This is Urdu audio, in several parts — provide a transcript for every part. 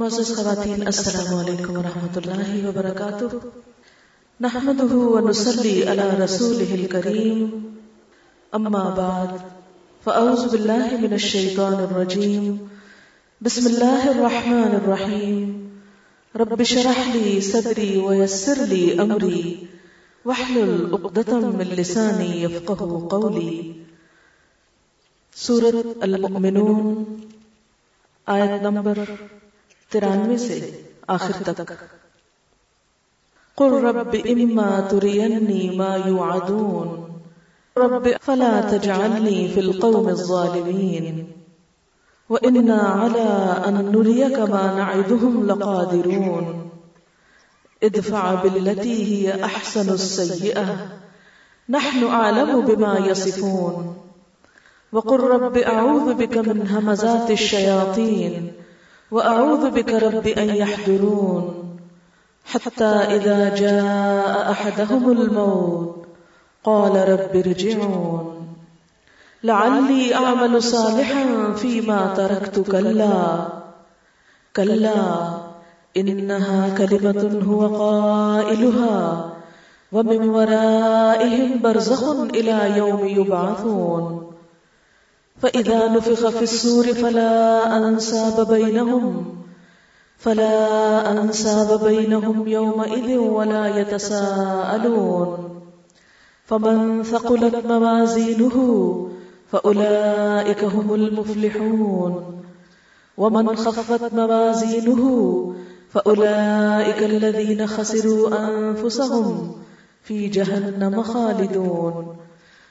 معزز خواتین، السلام علیکم ورحمۃ اللہ وبرکاتہ۔ نحمده ونصلي على رسوله الكريم اما بعد، فاعوذ بالله من الشيطان الرجيم بسم الله الرحمن الرحيم رب اشرح لي صدري ويسر لي امري واحلل عقدة من لساني يفقهوا قولي سورة المؤمنون، آیت نمبر ترانوے سے آخر تک۔ قل رب اما ترینی ما یوعدون رب فلا تجعلنی فی القوم الظالمین وإنا على أن نريك ما نعدهم لقادرون۔ ادفع بالتي هي أحسن السيئة۔ نحن أعلم بما يصفون۔ وقل رب أعوذ بك من همزات الشياطين۔ وأعوذ بك رب أن يحضرون حتى إذا جاء أحدهم الموت قال رب ارجعون لعلي أعمل صالحا فيما تركت كلا كلا إنها كلمة هو قائلها ومن ورائهم برزخ إلى يوم يبعثون فإذا نفخ في السور فلا أنساب بينهم فلا أنساب بينهم يومئذ ولا يتساءلون فمن ثقلت موازينه فأولئك هم المفلحون ومن خفت موازينه فأولئك الذين خسروا أنفسهم في جهنم خالدون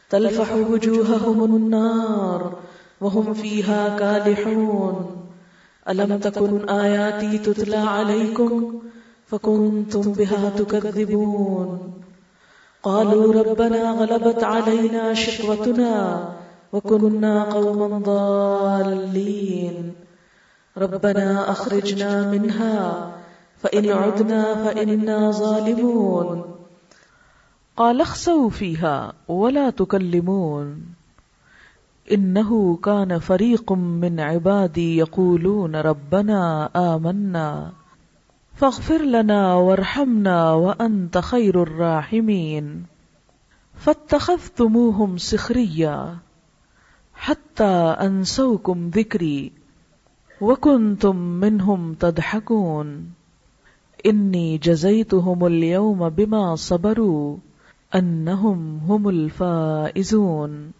تلفح وجوههم النار وهم فيها كالحون. ألم تكن آياتي تتلى عليكم فكنتم بها تكذبون. قالوا ربنا غلبت علينا شقوتنا وكنا قوما ضالين. ربنا أخرجنا منها فإن عدنا فإنا ظالمون. قال اخسوا فيها ولا تكلمون. إنه كان فريق من عبادي يقولون ربنا آمنا. فاغفر لنا وارحمنا وأنت خير الراحمين. فاتخذتموهم سخريا حتى أنسوكم ذكري وكنتم منهم تضحكون. إني جزيتهم اليوم بما صبروا. أنهم هم الفائزون.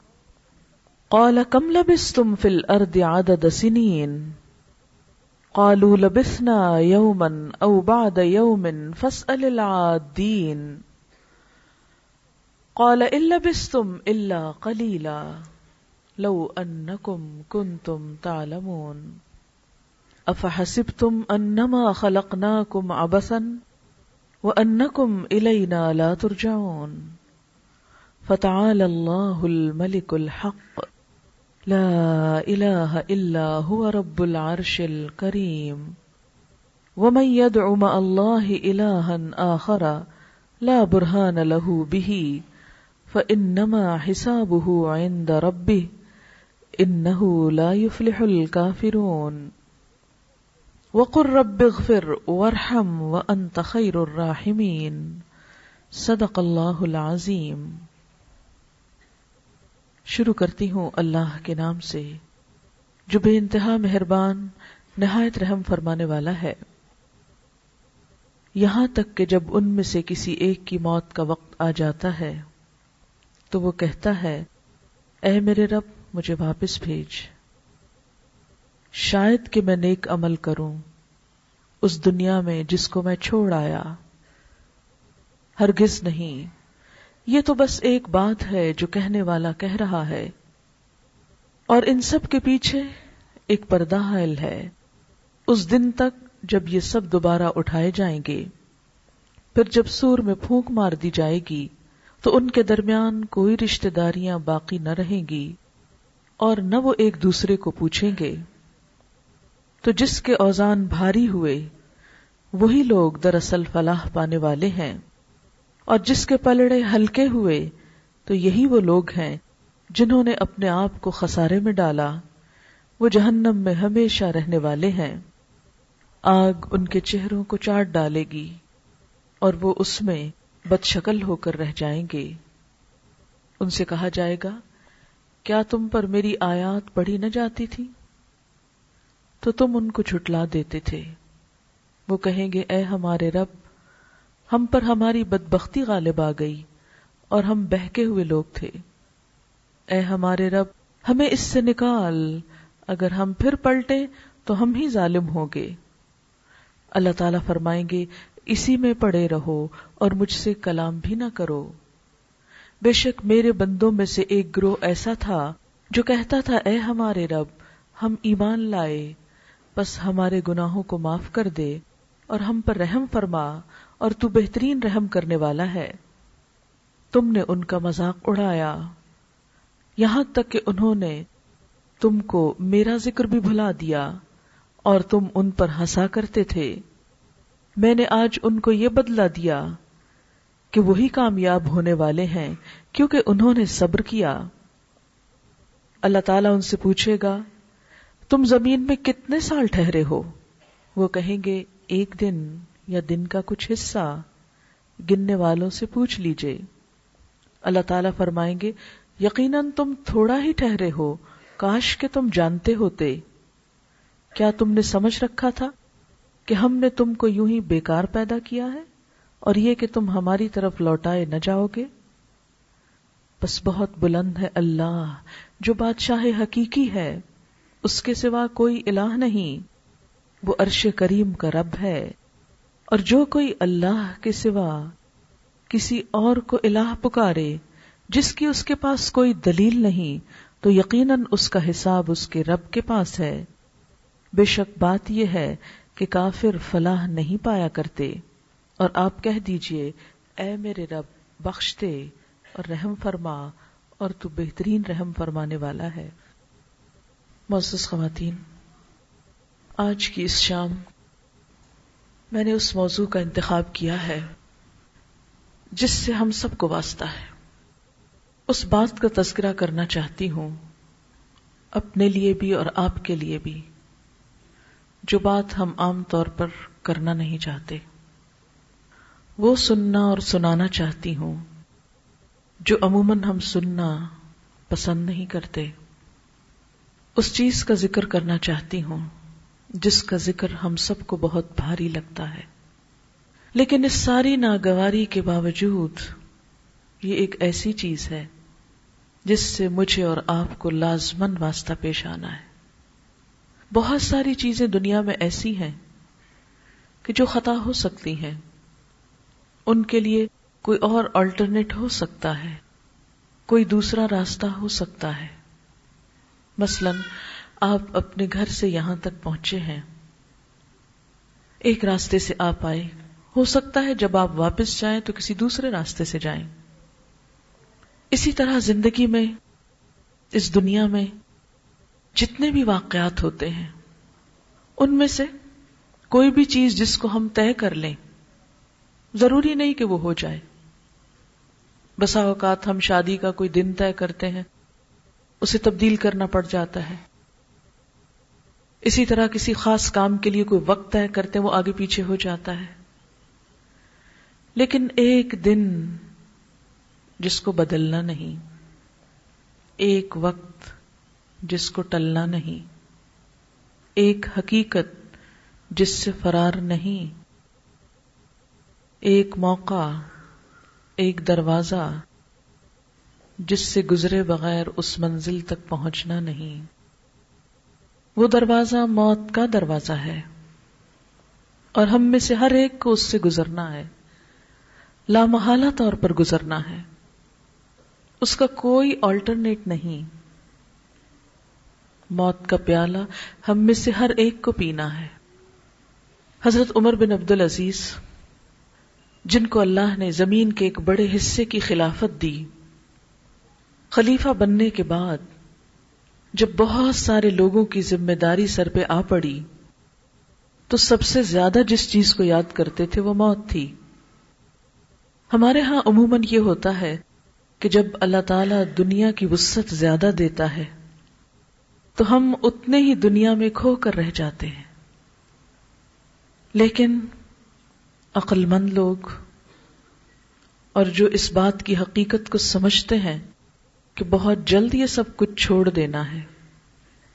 قال، كم لبستم في الأرض عدد سنين؟ قالوا، لبثنا يوما أو بعد يوم فاسأل العادين. قال، إن لبستم إلا قليلا، لو أنكم كنتم تعلمون. أفحسبتم أنما خلقناكم عبثا؟ وأنكم إلينا لا ترجعون فتعالى الله الملك الحق لا إله إلا هو رب العرش الكريم ومن يدع مع الله إلها آخر لا برهان له به فإنما حسابه عند ربه إنه لا يفلح الكافرون وقل رب اغفر وارحم وأنت خير الراحمين. صدق اللہ العظیم. شروع کرتی ہوں اللہ کے نام سے، جو بے انتہا مہربان، نہایت رحم فرمانے والا ہے۔ یہاں تک کہ جب ان میں سے کسی ایک کی موت کا وقت آ جاتا ہے، تو وہ کہتا ہے، اے میرے رب، مجھے واپس بھیج۔ شاید کہ میں نیک عمل کروں، اس دنیا میں جس کو میں چھوڑ آیا۔ ہرگز نہیں۔ یہ تو بس ایک بات ہے جو کہنے والا کہہ رہا ہے۔ اور ان سب کے پیچھے ایک پردہ حائل ہے۔ اس دن تک جب یہ سب دوبارہ اٹھائے جائیں گے، پھر جب سور میں پھونک مار دی جائے گی، تو ان کے درمیان کوئی رشتے داریاں باقی نہ رہیں گی اور نہ وہ ایک دوسرے کو پوچھیں گے۔ تو جس کے اوزان بھاری ہوئے، وہی لوگ دراصل فلاح پانے والے ہیں۔ اور جس کے پلڑے ہلکے ہوئے، تو یہی وہ لوگ ہیں جنہوں نے اپنے آپ کو خسارے میں ڈالا۔ وہ جہنم میں ہمیشہ رہنے والے ہیں۔ آگ ان کے چہروں کو چاٹ ڈالے گی اور وہ اس میں بد شکل ہو کر رہ جائیں گے۔ ان سے کہا جائے گا، کیا تم پر میری آیات پڑھی نہ جاتی تھی؟ تو تم ان کو چھٹلا دیتے تھے۔ وہ کہیں گے، اے ہمارے رب، ہم پر ہماری بدبختی غالب آ گئی اور ہم بہکے ہوئے لوگ تھے۔ اے ہمارے رب، ہمیں اس سے نکال، اگر ہم پھر پلٹے تو ہم ہی ظالم ہوں گے۔ اللہ تعالیٰ فرمائیں گے، اسی میں پڑے رہو اور مجھ سے کلام بھی نہ کرو۔ بے شک میرے بندوں میں سے ایک گروہ ایسا تھا جو کہتا تھا، اے ہمارے رب، ہم ایمان لائے۔ بس ہمارے گناہوں کو معاف کر دے اور ہم پر رحم فرما اور تو بہترین رحم کرنے والا ہے۔ تم نے ان کا مذاق اڑایا۔ یہاں تک کہ انہوں نے تم کو میرا ذکر بھی بھلا دیا اور تم ان پر ہنسا کرتے تھے۔ میں نے آج ان کو یہ بدلا دیا کہ وہی کامیاب ہونے والے ہیں کیونکہ انہوں نے صبر کیا۔ اللہ تعالیٰ ان سے پوچھے گا تم زمین میں کتنے سال ٹھہرے ہو؟ وہ کہیں گے، ایک دن یا دن کا کچھ حصہ۔ گننے والوں سے پوچھ لیجیے۔ اللہ تعالیٰ فرمائیں گے، یقیناً تم تھوڑا ہی ٹھہرے ہو۔ کاش کہ تم جانتے ہوتے۔ کیا تم نے سمجھ رکھا تھا کہ ہم نے تم کو یوں ہی بیکار پیدا کیا ہے؟ اور یہ کہ تم ہماری طرف لوٹائے نہ جاؤ گے؟ بس بہت بلند ہے اللہ، جو بادشاہ حقیقی ہے۔ اس کے سوا کوئی الہ نہیں۔ وہ عرش کریم کا رب ہے۔ اور جو کوئی اللہ کے سوا کسی اور کو الہ پکارے، جس کی اس کے پاس کوئی دلیل نہیں، تو یقیناً اس کا حساب اس کے رب کے پاس ہے۔ بے شک بات یہ ہے کہ کافر فلاح نہیں پایا کرتے۔ اور آپ کہہ دیجیے، اے میرے رب، بخش دے اور رحم فرما، اور تو بہترین رحم فرمانے والا ہے۔ محسوس خواتین، آج کی اس شام میں نے اس موضوع کا انتخاب کیا ہے، جس سے ہم سب کو واسطہ ہے۔ اس بات کا تذکرہ کرنا چاہتی ہوں، اپنے لیے بھی اور آپ کے لیے بھی، جو بات ہم عام طور پر کرنا نہیں چاہتے۔ وہ سننا اور سنانا چاہتی ہوں، جو عموماً ہم سننا پسند نہیں کرتے۔ اس چیز کا ذکر کرنا چاہتی ہوں، جس کا ذکر ہم سب کو بہت بھاری لگتا ہے۔ لیکن اس ساری ناگواری کے باوجود یہ ایک ایسی چیز ہے جس سے مجھے اور آپ کو لازمن واسطہ پیش آنا ہے۔ بہت ساری چیزیں دنیا میں ایسی ہیں کہ جو خطا ہو سکتی ہیں۔ ان کے لیے کوئی اور آلٹرنیٹ ہو سکتا ہے، کوئی دوسرا راستہ ہو سکتا ہے۔ مثلا آپ اپنے گھر سے یہاں تک پہنچے ہیں۔ ایک راستے سے آپ آئے۔ ہو سکتا ہے جب آپ واپس جائیں تو کسی دوسرے راستے سے جائیں۔ اسی طرح زندگی میں، اس دنیا میں جتنے بھی واقعات ہوتے ہیں، ان میں سے کوئی بھی چیز جس کو ہم طے کر لیں، ضروری نہیں کہ وہ ہو جائے۔ بسا اوقات ہم شادی کا کوئی دن طے کرتے ہیں۔ اسے تبدیل کرنا پڑ جاتا ہے۔ اسی طرح کسی خاص کام کے لیے کوئی وقت طے کرتے وہ آگے پیچھے ہو جاتا ہے۔ لیکن ایک دن جس کو بدلنا نہیں، ایک وقت جس کو ٹلنا نہیں، ایک حقیقت جس سے فرار نہیں، ایک موقع، ایک دروازہ جس سے گزرے بغیر اس منزل تک پہنچنا نہیں۔ وہ دروازہ موت کا دروازہ ہے۔ اور ہم میں سے ہر ایک کو اس سے گزرنا ہے۔ لامحالہ طور پر گزرنا ہے۔ اس کا کوئی آلٹرنیٹ نہیں۔ موت کا پیالہ ہم میں سے ہر ایک کو پینا ہے۔ حضرت عمر بن عبد العزیز جن کو اللہ نے زمین کے ایک بڑے حصے کی خلافت دی خلیفہ بننے کے بعد جب بہت سارے لوگوں کی ذمہ داری سر پہ آ پڑی، تو سب سے زیادہ جس چیز کو یاد کرتے تھے وہ موت تھی۔ ہمارے ہاں عموماً یہ ہوتا ہے کہ جب اللہ تعالی دنیا کی وسط زیادہ دیتا ہے، تو ہم اتنے ہی دنیا میں کھو کر رہ جاتے ہیں۔ لیکن عقل مند لوگ اور جو اس بات کی حقیقت کو سمجھتے ہیں کہ بہت جلد یہ سب کچھ چھوڑ دینا ہے۔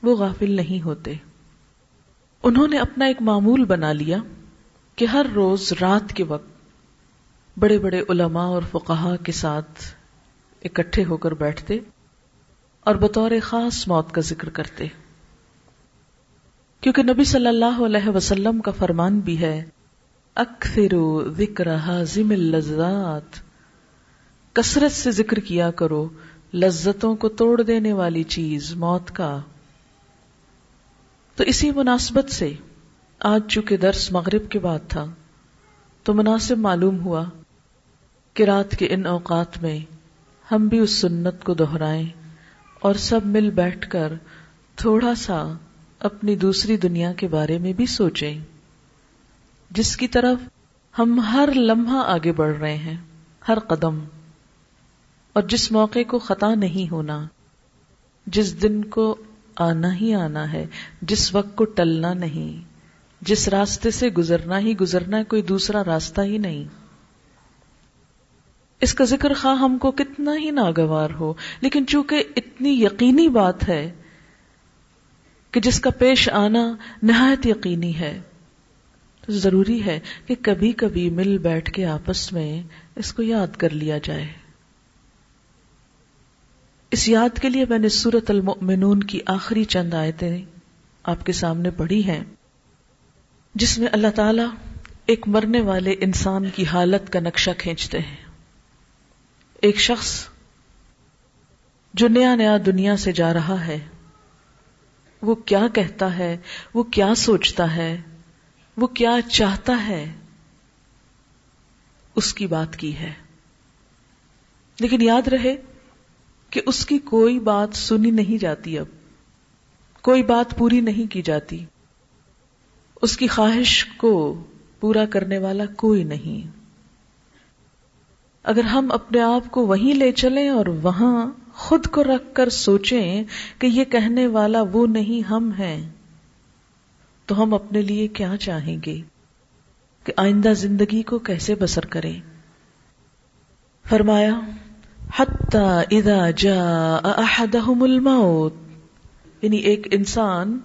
وہ غافل نہیں ہوتے۔ انہوں نے اپنا ایک معمول بنا لیا کہ ہر روز رات کے وقت بڑے بڑے علماء اور فقہا کے ساتھ اکٹھے ہو کر بیٹھتے اور بطور خاص موت کا ذکر کرتے۔ کیونکہ نبی صلی اللہ علیہ وسلم کا فرمان بھی ہے اکثر ذکر حازم اللذات۔ کثرت سے ذکر کیا کرو لذتوں کو توڑ دینے والی چیز، موت کا۔ تو اسی مناسبت سے آج چونکہ درس مغرب کے بعد تھا، تو مناسب معلوم ہوا کہ رات کے ان اوقات میں ہم بھی اس سنت کو دہرائیں اور سب مل بیٹھ کر تھوڑا سا اپنی دوسری دنیا کے بارے میں بھی سوچیں، جس کی طرف ہم ہر لمحہ آگے بڑھ رہے ہیں، ہر قدم۔ اور جس موقع کو خطا نہیں ہونا، جس دن کو آنا ہی آنا ہے، جس وقت کو ٹلنا نہیں، جس راستے سے گزرنا ہی گزرنا ہے، کوئی دوسرا راستہ ہی نہیں۔ اس کا ذکر خواہ ہم کو کتنا ہی ناگوار ہو، لیکن چونکہ اتنی یقینی بات ہے کہ جس کا پیش آنا نہایت یقینی ہے، تو ضروری ہے کہ کبھی کبھی مل بیٹھ کے آپس میں اس کو یاد کر لیا جائے۔ اس یاد کے لیے میں نے سورت المؤمنون کی آخری چند آیتیں آپ کے سامنے پڑھی ہیں، جس میں اللہ تعالی ایک مرنے والے انسان کی حالت کا نقشہ کھینچتے ہیں۔ ایک شخص جو نیا نیا دنیا سے جا رہا ہے، وہ کیا کہتا ہے، وہ کیا سوچتا ہے، وہ کیا چاہتا ہے، اس کی بات کی ہے۔ لیکن یاد رہے کہ اس کی کوئی بات سنی نہیں جاتی اب، کوئی بات پوری نہیں کی جاتی۔ اس کی خواہش کو پورا کرنے والا کوئی نہیں۔ اگر ہم اپنے آپ کو وہیں لے چلیں اور وہاں خود کو رکھ کر سوچیں کہ یہ کہنے والا وہ نہیں ہم ہیں، تو ہم اپنے لیے کیا چاہیں گے؟ کہ آئندہ زندگی کو کیسے بسر کریں؟ فرمایا اذا جاء احدهم الموت. یعنی ایک انسان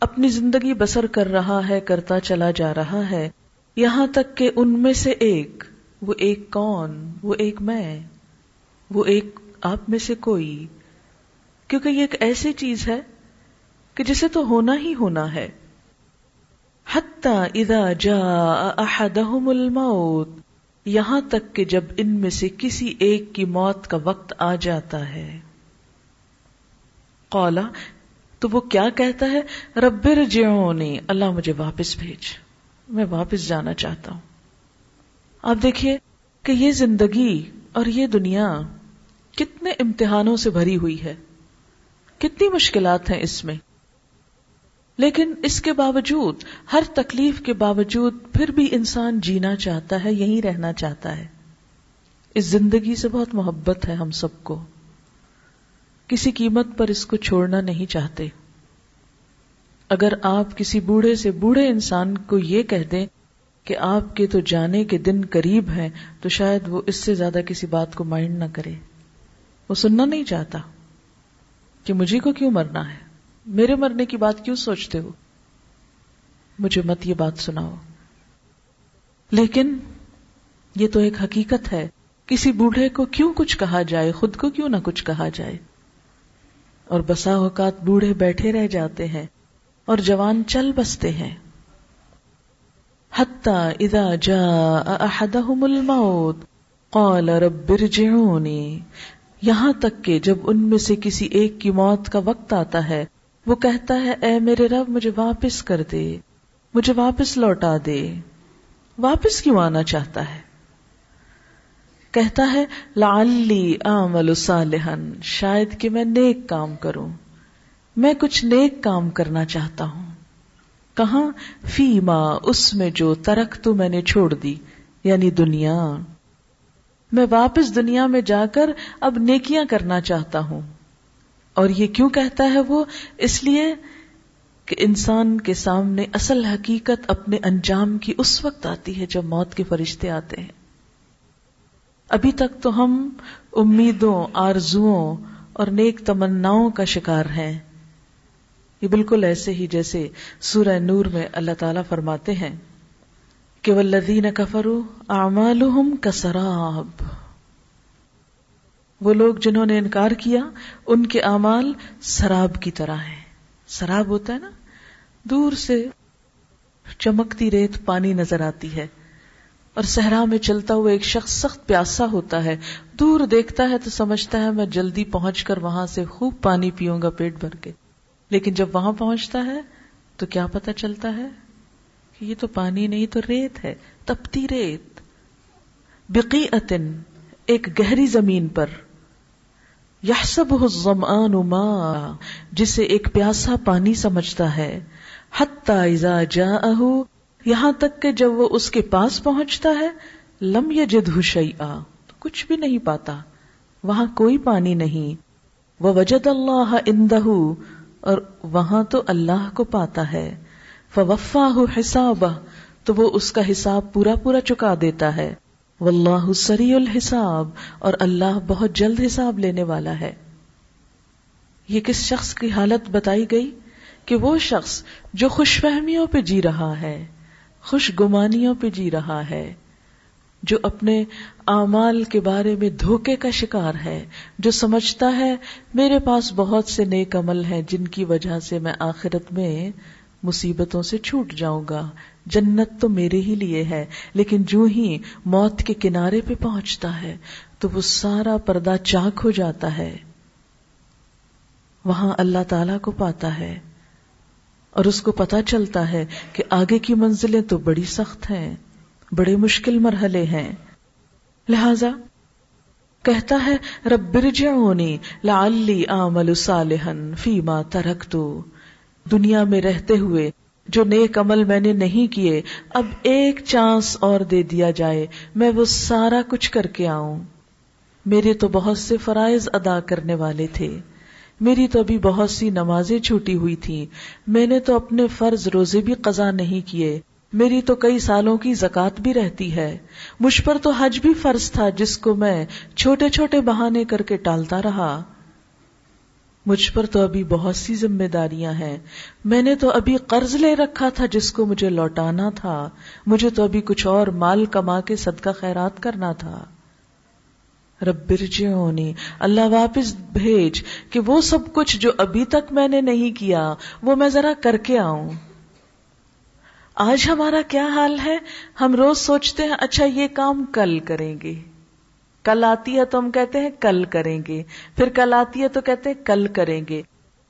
اپنی زندگی بسر کر رہا ہے، کرتا چلا جا رہا ہے، یہاں تک کہ ان میں سے ایک، وہ ایک کون، وہ ایک میں، وہ ایک آپ میں سے کوئی. کیونکہ یہ ایک ایسی چیز ہے کہ جسے تو ہونا ہی ہونا ہے. اذا جاء احدهم الموت. یہاں تک کہ جب ان میں سے کسی ایک کی موت کا وقت آ جاتا ہے۔ قولا تو وہ کیا کہتا ہے؟ ربر جیونی اللہ مجھے واپس بھیج۔ میں واپس جانا چاہتا ہوں۔ آپ دیکھیے کہ یہ زندگی اور یہ دنیا کتنے امتحانوں سے بھری ہوئی ہے۔ کتنی مشکلات ہیں اس میں۔ لیکن اس کے باوجود، ہر تکلیف کے باوجود پھر بھی انسان جینا چاہتا ہے یہی رہنا چاہتا ہے۔ اس زندگی سے بہت محبت ہے ہم سب کو۔ کسی قیمت پر اس کو چھوڑنا نہیں چاہتے۔ اگر آپ کسی بوڑھے سے بوڑھے انسان کو یہ کہہ دیں کہ آپ کے تو جانے کے دن قریب ہیں، تو شاید وہ اس سے زیادہ کسی بات کو مائنڈ نہ کرے۔ وہ سننا نہیں چاہتا کہ مجھے کو کیوں مرنا ہے۔ میرے مرنے کی بات کیوں سوچتے ہو؟ مجھے مت یہ بات سناؤ۔ لیکن یہ تو ایک حقیقت ہے۔ کسی بوڑھے کو کیوں کچھ کہا جائے؟ خود کو کیوں نہ کچھ کہا جائے؟ اور بسا اوقات بوڑھے بیٹھے رہ جاتے ہیں اور جوان چل بستے ہیں۔ اذا جاء احدهم الموت، قال رب ارجعوني یہاں تک کہ جب ان میں سے کسی ایک کی موت کا وقت آتا ہے وہ کہتا ہے، اے میرے رب، مجھے واپس کر دے، مجھے واپس لوٹا دے۔ واپس کیوں آنا چاہتا ہے؟ کہتا ہے، لعلی اعمل صالحا، شاید کہ میں نیک کام کروں۔ میں کچھ نیک کام کرنا چاہتا ہوں۔ کہاں؟ فی ماں اس میں جو ترک تو میں نے چھوڑ دی یعنی دنیا۔ میں واپس دنیا میں جا کر اب نیکیاں کرنا چاہتا ہوں۔ اور یہ کیوں کہتا ہے وہ؟ اس لیے کہ انسان کے سامنے اصل حقیقت اپنے انجام کی اس وقت آتی ہے جب موت کے فرشتے آتے ہیں۔ ابھی تک تو ہم امیدوں، آرزوؤں اور نیک تمناؤں کا شکار ہیں۔ یہ بالکل ایسے ہی جیسے سورہ نور میں اللہ تعالی فرماتے ہیں کہ ولدین کفرو اعمال کا سراب وہ لوگ جنہوں نے انکار کیا، ان کے اعمال سراب کی طرح ہیں۔ سراب ہوتا ہے نا، دور سے چمکتی ریت پانی نظر آتی ہے اور صحرا میں چلتا ہوا ایک شخص سخت پیاسا ہوتا ہے۔ دور دیکھتا ہے تو سمجھتا ہے میں جلدی پہنچ کر وہاں سے خوب پانی پیوں گا پیٹ بھر کے۔ لیکن جب وہاں پہنچتا ہے تو کیا پتا چلتا ہے کہ یہ تو پانی نہیں تو ریت ہے، تپتی ریت۔ بقی ایک گہری زمین پر یحسب الظمآن ما جسے ایک پیاسا پانی سمجھتا ہے، حتی اذا جاءه، یہاں تک کہ جب وہ اس کے پاس پہنچتا ہے، لم یجدہ شیئا، کچھ بھی نہیں پاتا، وہاں کوئی پانی نہیں وہ وجد اللہ اندہ اور وہاں تو اللہ کو پاتا ہے، فوفاہ حساب تو وہ اس کا حساب پورا پورا چکا دیتا ہے۔ واللہ سریع الحساب اور اللہ بہت جلد حساب لینے والا ہے۔ یہ کس شخص کی حالت بتائی گئی کہ وہ شخص جو خوش فہمیوں پہ جی رہا ہے خوش گمانیوں پہ جی رہا ہے، جو اپنے اعمال کے بارے میں دھوکے کا شکار ہے، جو سمجھتا ہے میرے پاس بہت سے نیک عمل ہیں جن کی وجہ سے میں آخرت میں مصیبتوں سے چھوٹ جاؤں گا۔ جنت تو میرے ہی لیے ہے، لیکن جو ہی موت کے کنارے پہ پہنچتا ہے، تو وہ سارا پردہ چاک ہو جاتا ہے۔ وہاں اللہ تعالی کو پاتا ہے۔ اور اس کو پتا چلتا ہے کہ آگے کی منزلیں تو بڑی سخت ہیں، بڑے مشکل مرحلے ہیں۔ لہذا کہتا ہے، رب برجعونی لعلی آمل صالحا فیما ترکتو۔ دنیا میں رہتے ہوئے جو نیک عمل میں نے نہیں کیے، اب ایک چانس اور دے دیا جائے، میں وہ سارا کچھ کر کے آؤں۔ میرے تو بہت سے فرائض ادا کرنے والے تھے۔ میری تو ابھی بہت سی نمازیں چھوٹی ہوئی تھی میں نے تو اپنے فرض روزے بھی قضا نہیں کیے۔ میری تو کئی سالوں کی زکات بھی رہتی ہے۔ مجھ پر تو حج بھی فرض تھا، جس کو میں چھوٹے چھوٹے بہانے کر کے ٹالتا رہا۔ مجھ پر تو ابھی بہت سی ذمہ داریاں ہیں۔ میں نے تو ابھی قرض لے رکھا تھا جس کو مجھے لوٹانا تھا۔ مجھے تو ابھی کچھ اور مال کما کے صدقہ خیرات کرنا تھا۔ رب ہونی اللہ واپس بھیج کہ وہ سب کچھ جو ابھی تک میں نے نہیں کیا، وہ میں ذرا کر کے آؤں۔ آج ہمارا کیا حال ہے؟ ہم روز سوچتے ہیں اچھا یہ کام کل کریں گے۔ کل آتی ہے تو ہم کہتے ہیں کل کریں گے۔ پھر کل آتی ہے تو کہتے ہیں کل کریں گے۔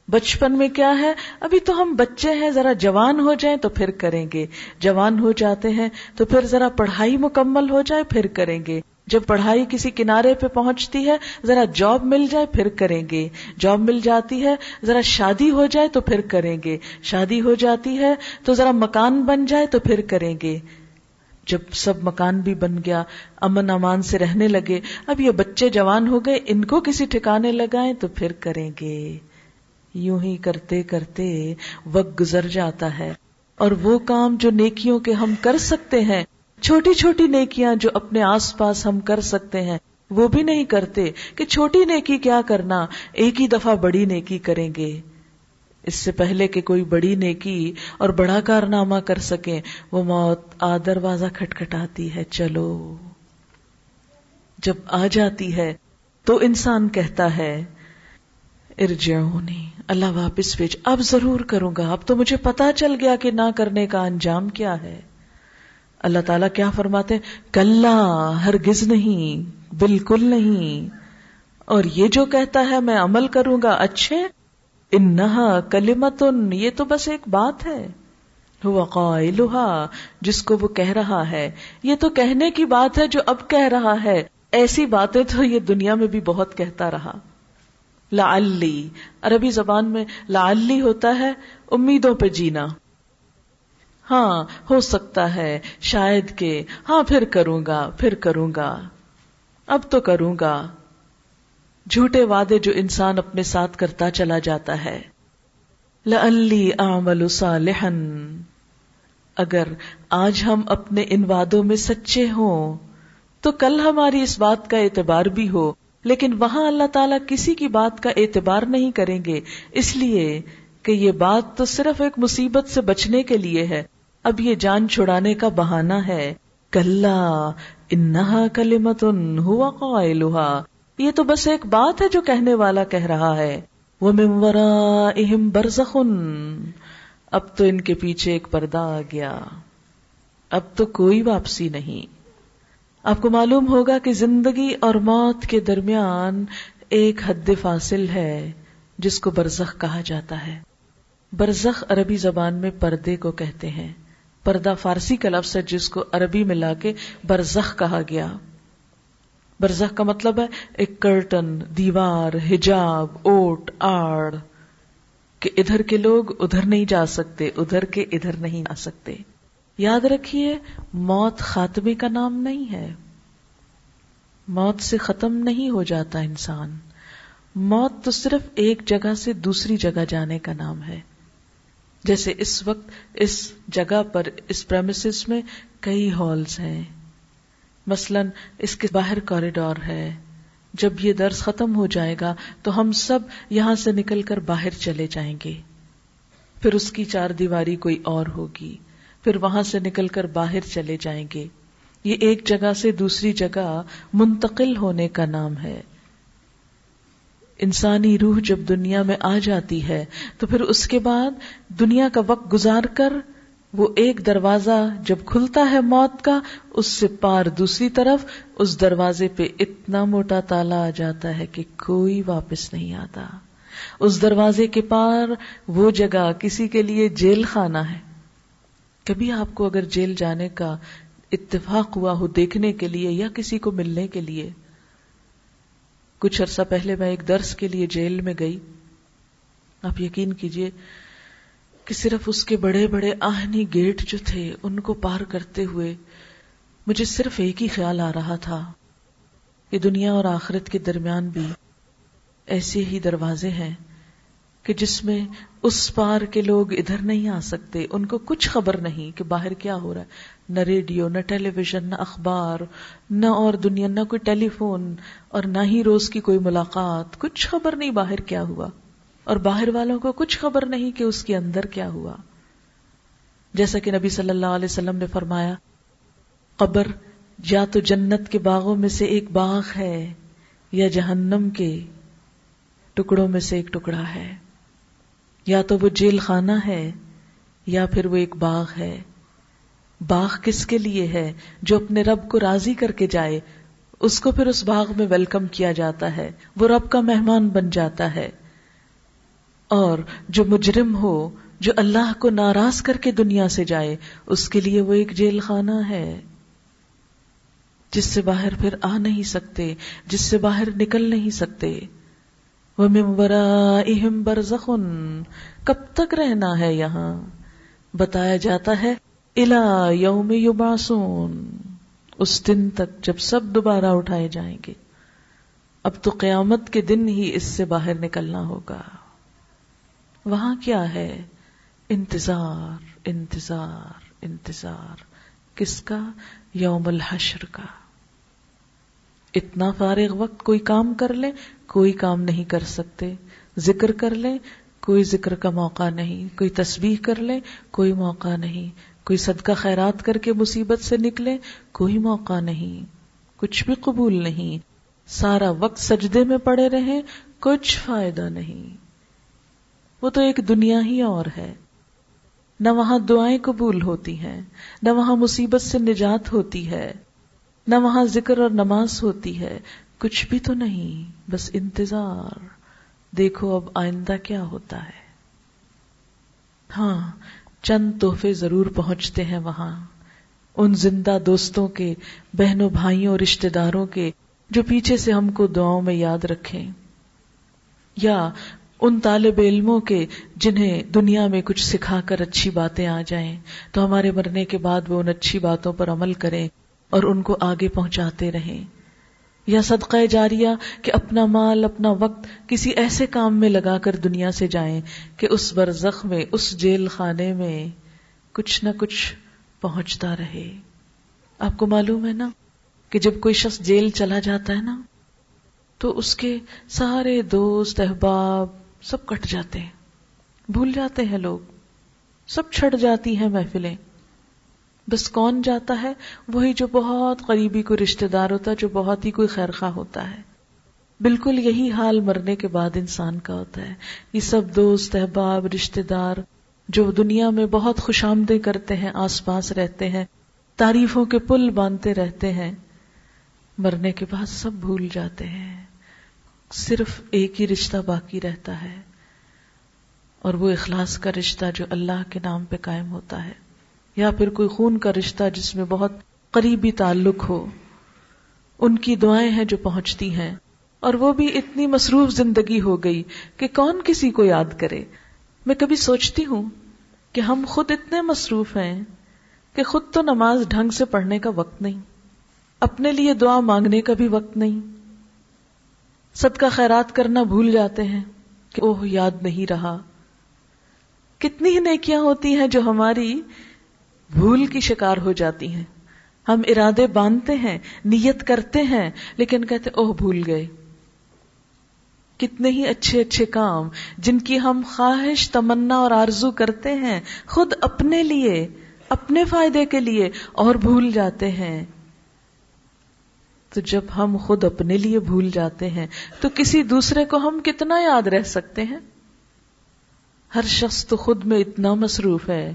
بچپن میں کیا ہے؟ ابھی تو ہم بچے ہیں، ذرا جوان ہو جائیں تو پھر کریں گے۔ جوان ہو جاتے ہیں تو پھر ذرا پڑھائی مکمل ہو جائے پھر کریں گے۔ جب پڑھائی کسی کنارے پہ پہنچتی ہے، ذرا جاب مل جائے پھر کریں گے۔ جاب مل جاتی ہے، ذرا شادی ہو جائے تو پھر کریں گے۔ شادی ہو جاتی ہے تو ذرا مکان بن جائے تو پھر کریں گے۔ جب سب مکان بھی بن گیا، امن امان سے رہنے لگے، اب یہ بچے جوان ہو گئے، ان کو کسی ٹھکانے لگائیں تو پھر کریں گے۔ یوں ہی کرتے کرتے وقت گزر جاتا ہے۔ اور وہ کام جو نیکیوں کے ہم کر سکتے ہیں، چھوٹی چھوٹی نیکیاں جو اپنے آس پاس ہم کر سکتے ہیں، وہ بھی نہیں کرتے کہ چھوٹی نیکی کیا کرنا، ایک ہی دفعہ بڑی نیکی کریں گے۔ اس سے پہلے کہ کوئی بڑی نیکی اور بڑا کارنامہ کر سکیں وہ موت آ دروازہ کھٹکھٹاتی ہے، چلو۔ جب آ جاتی ہے تو انسان کہتا ہے، ارجعونی، اللہ واپس بھیج۔ اب ضرور کروں گا۔ اب تو مجھے پتا چل گیا کہ نہ کرنے کا انجام کیا ہے۔ اللہ تعالیٰ کیا فرماتے کل ہرگز نہیں، بالکل نہیں۔ اور یہ جو کہتا ہے، میں عمل کروں گا، اچھے؟ انہا کلمتن، یہ تو بس ایک بات ہے۔ ہوا قائلہا، جس کو وہ کہہ رہا ہے۔ یہ تو کہنے کی بات ہے جو اب کہہ رہا ہے۔ ایسی باتیں تو یہ دنیا میں بھی بہت کہتا رہا۔ لعلی، عربی زبان میں لعلی ہوتا ہے، امیدوں پہ جینا۔ ہاں ہو سکتا ہے شاید کہ ہاں پھر کروں گا، پھر کروں گا۔ اب تو کروں گا۔ جھوٹے وعدے جو انسان اپنے ساتھ کرتا چلا جاتا ہے۔ لعلی اعمل صالحا۔ اگر آج ہم اپنے ان وعدوں میں سچے ہوں، تو کل ہماری اس بات کا اعتبار بھی ہو۔ لیکن وہاں اللہ تعالیٰ کسی کی بات کا اعتبار نہیں کریں گے۔ اس لیے کہ یہ بات تو صرف ایک مصیبت سے بچنے کے لیے ہے۔ اب یہ جان چھڑانے کا بہانہ ہے۔ کل انہا کلمتن ہوا قائلہا۔ یہ تو بس ایک بات ہے جو کہنے والا کہہ رہا ہے۔ وہ ممورا اہم برزخن اب تو ان کے پیچھے ایک پردہ آ گیا۔ اب تو کوئی واپسی نہیں۔ آپ کو معلوم ہوگا کہ زندگی اور موت کے درمیان ایک حد فاصل ہے، جس کو برزخ کہا جاتا ہے۔ برزخ عربی زبان میں پردے کو کہتے ہیں۔ پردہ فارسی کا لفظ ہے جس کو عربی میں لا کے برزخ کہا گیا۔ برزخ کا مطلب ہے ایک کرٹن، دیوار، حجاب، اوٹ، آڑ، کہ ادھر کے لوگ ادھر نہیں جا سکتے، ادھر کے ادھر نہیں آ سکتے۔ یاد رکھیے، موت خاتمے کا نام نہیں ہے۔ موت سے ختم نہیں ہو جاتا انسان۔ موت تو صرف ایک جگہ سے دوسری جگہ جانے کا نام ہے۔ جیسے اس وقت اس جگہ پر، اس پرمسس میں کئی ہالز ہیں۔ مثلا اس کے باہر کوریڈور ہے۔ جب یہ درس ختم ہو جائے گا تو ہم سب یہاں سے نکل کر باہر چلے جائیں گے۔ پھر اس کی چار دیواری کوئی اور ہوگی۔ پھر وہاں سے نکل کر باہر چلے جائیں گے۔ یہ ایک جگہ سے دوسری جگہ منتقل ہونے کا نام ہے۔ انسانی روح جب دنیا میں آ جاتی ہے تو پھر اس کے بعد دنیا کا وقت گزار کر وہ ایک دروازہ جب کھلتا ہے موت کا، اس سے پار دوسری طرف، اس دروازے پہ اتنا موٹا تالا آ جاتا ہے کہ کوئی واپس نہیں آتا۔ اس دروازے کے پار وہ جگہ کسی کے لیے جیل خانہ ہے۔ کبھی آپ کو اگر جیل جانے کا اتفاق ہوا ہو دیکھنے کے لیے یا کسی کو ملنے کے لیے۔ کچھ عرصہ پہلے میں ایک درس کے لیے جیل میں گئی۔ آپ یقین کیجیے کہ صرف اس کے بڑے بڑے آہنی گیٹ جو تھے ان کو پار کرتے ہوئے مجھے صرف ایک ہی خیال آ رہا تھا کہ دنیا اور آخرت کے درمیان بھی ایسے ہی دروازے ہیں کہ جس میں اس پار کے لوگ ادھر نہیں آ سکتے۔ ان کو کچھ خبر نہیں کہ باہر کیا ہو رہا ہے۔ نہ ریڈیو، نہ ٹیلی ویژن نہ اخبار، نہ اور دنیا، نہ کوئی ٹیلی فون اور نہ ہی روز کی کوئی ملاقات۔ کچھ خبر نہیں باہر کیا ہوا۔ اور باہر والوں کو کچھ خبر نہیں کہ اس کے اندر کیا ہوا۔ جیسا کہ نبی صلی اللہ علیہ وسلم نے فرمایا، قبر یا تو جنت کے باغوں میں سے ایک باغ ہے یا جہنم کے ٹکڑوں میں سے ایک ٹکڑا ہے۔ یا تو وہ جیل خانہ ہے یا پھر وہ ایک باغ ہے۔ باغ کس کے لیے ہے جو اپنے رب کو راضی کر کے جائے؟ اس کو پھر اس باغ میں ویلکم کیا جاتا ہے۔ وہ رب کا مہمان بن جاتا ہے۔ اور جو مجرم ہو، جو اللہ کو ناراض کر کے دنیا سے جائے، اس کے لیے وہ ایک جیل خانہ ہے، جس سے باہر پھر آ نہیں سکتے، جس سے باہر نکل نہیں سکتے۔ وَمِن بَرْزَخٌ، کب تک رہنا ہے یہاں؟ بتایا جاتا ہے الا یوم یبعثون۔ اس دن تک جب سب دوبارہ اٹھائے جائیں گے، اب تو قیامت کے دن ہی اس سے باہر نکلنا ہوگا۔ وہاں کیا ہے؟ انتظار انتظار انتظار۔ کس کا؟ یوم الحشر کا۔ اتنا فارغ وقت کوئی کام کر لے، کوئی کام نہیں کر سکتے۔ ذکر کر لیں کوئی ذکر کا موقع نہیں۔ کوئی تسبیح کر لیں کوئی موقع نہیں۔ کوئی صدقہ خیرات کر کے مصیبت سے نکلے، کوئی موقع نہیں۔ کچھ بھی قبول نہیں۔ سارا وقت سجدے میں پڑے رہے، کچھ فائدہ نہیں۔ وہ تو ایک دنیا ہی اور ہے۔ نہ وہاں دعائیں قبول ہوتی ہیں، نہ وہاں مصیبت سے نجات ہوتی ہے، نہ وہاں ذکر اور نماز ہوتی ہے۔ کچھ بھی تو نہیں، بس انتظار۔ دیکھو اب آئندہ کیا ہوتا ہے۔ ہاں چند تحفے ضرور پہنچتے ہیں وہاں۔ ان زندہ دوستوں کے، بہنوں، بھائیوں رشتے داروں کے، جو پیچھے سے ہم کو دعاؤں میں یاد رکھیں۔ یا ان طالب علموں کے جنہیں دنیا میں کچھ سکھا کر اچھی باتیں آ جائیں، تو ہمارے مرنے کے بعد وہ ان اچھی باتوں پر عمل کریں اور ان کو آگے پہنچاتے رہیں۔ یا صدقہ جاریہ کہ اپنا مال، اپنا وقت کسی ایسے کام میں لگا کر دنیا سے جائیں کہ اس برزخ میں، اس جیل خانے میں کچھ نہ کچھ پہنچتا رہے۔ آپ کو معلوم ہے نا کہ جب کوئی شخص جیل چلا جاتا ہے نا، تو اس کے سارے دوست، احباب سب کٹ جاتے ہیں۔ بھول جاتے ہیں لوگ۔ سب چھٹ جاتی ہیں محفلیں۔ بس کون جاتا ہے؟ وہی جو بہت قریبی کوئی رشتے دار ہوتا ہے، جو بہت ہی کوئی خیر خواہ ہوتا ہے۔ بالکل یہی حال مرنے کے بعد انسان کا ہوتا ہے۔ یہ سب دوست، احباب رشتے دار جو دنیا میں بہت خوش آمدے کرتے ہیں، آس پاس رہتے ہیں، تعریفوں کے پل باندھتے رہتے ہیں، مرنے کے بعد سب بھول جاتے ہیں۔ صرف ایک ہی رشتہ باقی رہتا ہے اور وہ اخلاص کا رشتہ جو اللہ کے نام پہ قائم ہوتا ہے یا پھر کوئی خون کا رشتہ جس میں بہت قریبی تعلق ہو، ان کی دعائیں ہیں جو پہنچتی ہیں۔ اور وہ بھی اتنی مصروف زندگی ہو گئی کہ کون کسی کو یاد کرے۔ میں کبھی سوچتی ہوں کہ ہم خود اتنے مصروف ہیں کہ خود تو نماز ڈھنگ سے پڑھنے کا وقت نہیں، اپنے لیے دعا مانگنے کا بھی وقت نہیں۔ صدقہ خیرات کرنا بھول جاتے ہیں کہ اوہ، یاد نہیں رہا۔ کتنی ہی نیکیاں ہوتی ہیں جو ہماری بھول کی شکار ہو جاتی ہیں۔ ہم ارادے باندھتے ہیں، نیت کرتے ہیں، لیکن کہتے اوہ، بھول گئے۔ کتنے ہی اچھے اچھے کام جن کی ہم خواہش، تمنا اور آرزو کرتے ہیں، خود اپنے لیے، اپنے فائدے کے لیے اور بھول جاتے ہیں۔ تو جب ہم خود اپنے لیے بھول جاتے ہیں تو کسی دوسرے کو ہم کتنا یاد رہ سکتے ہیں؟ ہر شخص تو خود میں اتنا مصروف ہے۔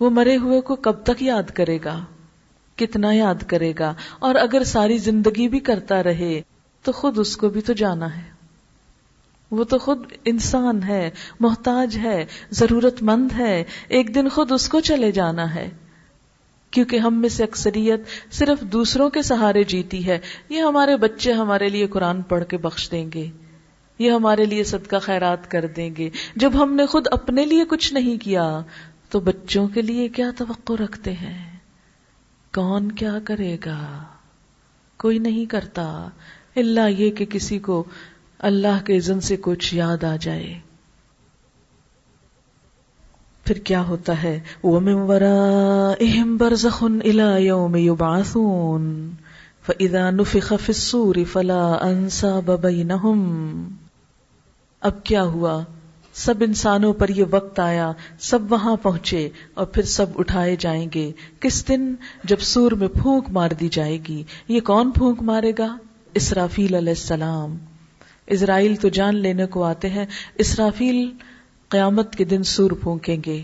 وہ مرے ہوئے کو کب تک یاد کرے گا؟ کتنا یاد کرے گا؟ اور اگر ساری زندگی بھی کرتا رہے تو خود اس کو بھی تو جانا ہے۔ وہ تو خود انسان ہے، محتاج ہے ضرورت مند ہے۔ ایک دن خود اس کو چلے جانا ہے۔ کیونکہ ہم میں سے اکثریت صرف دوسروں کے سہارے جیتی ہے۔ یہ ہمارے بچے ہمارے لیے قرآن پڑھ کے بخش دیں گے۔ یہ ہمارے لیے صدقہ خیرات کر دیں گے۔ جب ہم نے خود اپنے لیے کچھ نہیں کیا، تو بچوں کے لیے کیا توقع رکھتے ہیں؟ کون کیا کرے گا؟ کوئی نہیں کرتا۔ اللہ یہ کہ کسی کو اللہ کے عزن سے کچھ یاد آ جائے۔ پھر کیا ہوتا ہے؟ وہ ممورا اہم برزخن الا یوم یبعثون فاذا نفخ في الصور فلا انساب بینہم اب کیا ہوا؟ سب انسانوں پر یہ وقت آیا، سب وہاں پہنچے اور پھر سب اٹھائے جائیں گے۔ کس دن؟ جب سور میں پھونک مار دی جائے گی۔ یہ کون پھونک مارے گا؟ اسرافیل علیہ السلام۔ اسرائیل تو جان لینے کو آتے ہیں۔ اسرافیل قیامت کے دن سور پھونکیں گے۔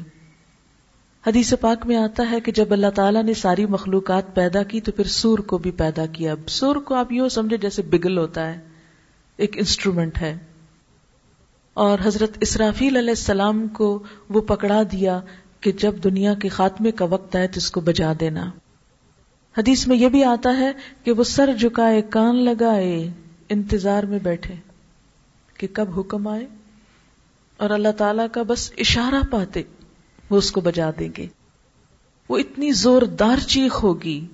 حدیث پاک میں آتا ہے کہ جب اللہ تعالیٰ نے ساری مخلوقات پیدا کی تو پھر سور کو بھی پیدا کیا۔ سور کو آپ یوں سمجھے جیسے بگل ہوتا ہے، ایک انسٹرومنٹ ہے۔ اور حضرت اسرافیل علیہ السلام کو وہ پکڑا دیا کہ جب دنیا کے خاتمے کا وقت آئے تو اس کو بجا دینا۔ حدیث میں یہ بھی آتا ہے کہ وہ سر جھکائے، کان لگائے، انتظار میں بیٹھے کہ کب حکم آئے۔ اور اللہ تعالی کا بس اشارہ پاتے، وہ اس کو بجا دیں گے۔ وہ اتنی زوردار چیخ ہوگی،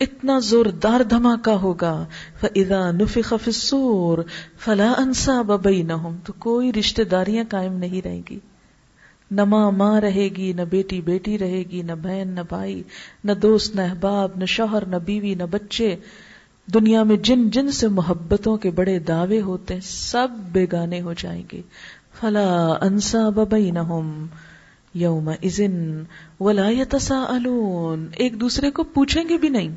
اتنا زوردار دھماکہ ہوگا۔ فَإِذَا نُفِخَ فِي السُّورِ فَلَا أَنسَابَ بَيْنَهُمْ، تو کوئی رشتہ داریاں قائم نہیں رہیں گی۔ نہ ماں ماں رہے گی، نہ بیٹی بیٹی رہے گی، نہ بہن، نہ بھائی، نہ دوست، نہ احباب، نہ شوہر، نہ بیوی، نہ بچے۔ دنیا میں جن جن سے محبتوں کے بڑے دعوے ہوتے ہیں، سب بیگانے ہو جائیں گے۔ فلا انسا ببئی یوم ازن ولا یتساءلون ایک دوسرے کو پوچھیں گے بھی نہیں۔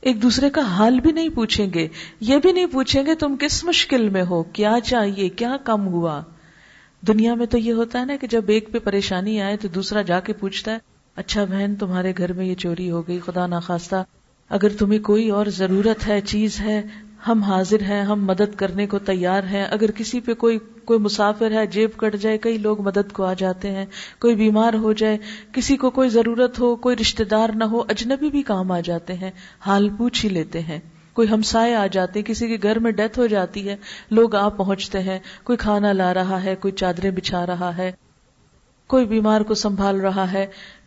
ایک دوسرے کا حال بھی نہیں پوچھیں گے۔ یہ بھی نہیں پوچھیں گے تم کس مشکل میں ہو، کیا چاہیے، کیا کم ہوا۔ دنیا میں تو یہ ہوتا ہے نا کہ جب ایک پہ پریشانی آئے تو دوسرا جا کے پوچھتا ہے اچھا بہن، تمہارے گھر میں یہ چوری ہو گئی، خدا ناخواستہ، اگر تمہیں کوئی اور ضرورت ہے، چیز ہے ہم حاضر ہیں، ہم مدد کرنے کو تیار ہیں۔ اگر کسی پہ کوئی کوئی مسافر ہے، جیب کٹ جائے، کئی لوگ مدد کو آ جاتے ہیں، کوئی بیمار ہو جائے، کسی کو کوئی ضرورت ہو، کوئی رشتے دار نہ ہو، اجنبی بھی کام آ جاتے ہیں، حال پوچھ ہی لیتے ہیں۔ کوئی ہمسائے آ جاتے ہیں، کسی کے گھر میں ڈیتھ ہو جاتی ہے، لوگ آ پہنچتے ہیں، کوئی کھانا لا رہا ہے، کوئی چادریں بچھا رہا ہے، کوئی بیمار کو سنبھال رہا ہے۔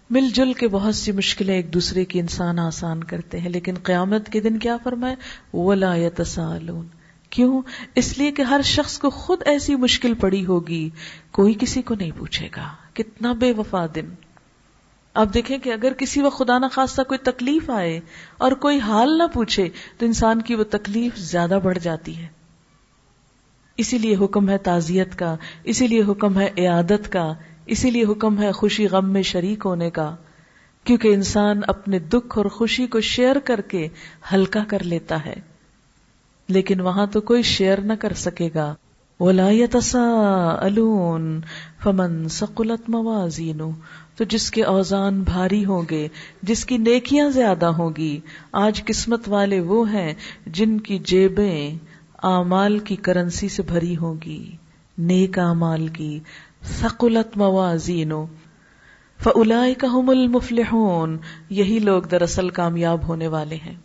مل جل کے بہت سی مشکلیں ایک دوسرے کی انسان آسان کرتے ہیں، لیکن قیامت کے دن کیا فرمائے؟ ولا یتسالون کیوں؟ اس لیے کہ ہر شخص کو خود ایسی مشکل پڑی ہوگی، کوئی کسی کو نہیں پوچھے گا۔ کتنا بے وفا دن۔ اب دیکھیں کہ اگر کسی وقت خدا نہ خاصہ کوئی تکلیف آئے اور کوئی حال نہ پوچھے، تو انسان کی وہ تکلیف زیادہ بڑھ جاتی ہے۔ اسی لیے حکم ہے تعزیت کا، اسی لیے حکم ہے عیادت کا۔ اسی لیے حکم ہے خوشی غم میں شریک ہونے کا، کیونکہ انسان اپنے دکھ اور خوشی کو شیئر کر کے ہلکا کر لیتا ہے۔ لیکن وہاں تو کوئی شیئر نہ کر سکے گا۔ فمن سکولت موازین تو جس کے اوزان بھاری ہوں گے، جس کی نیکیاں زیادہ ہوں گی، آج قسمت والے وہ ہیں جن کی جیبیں آمال کی کرنسی سے بھری ہوں گی، نیک امال کی۔ سکولت موازین فلا المفلحون، یہی لوگ دراصل کامیاب ہونے والے ہیں.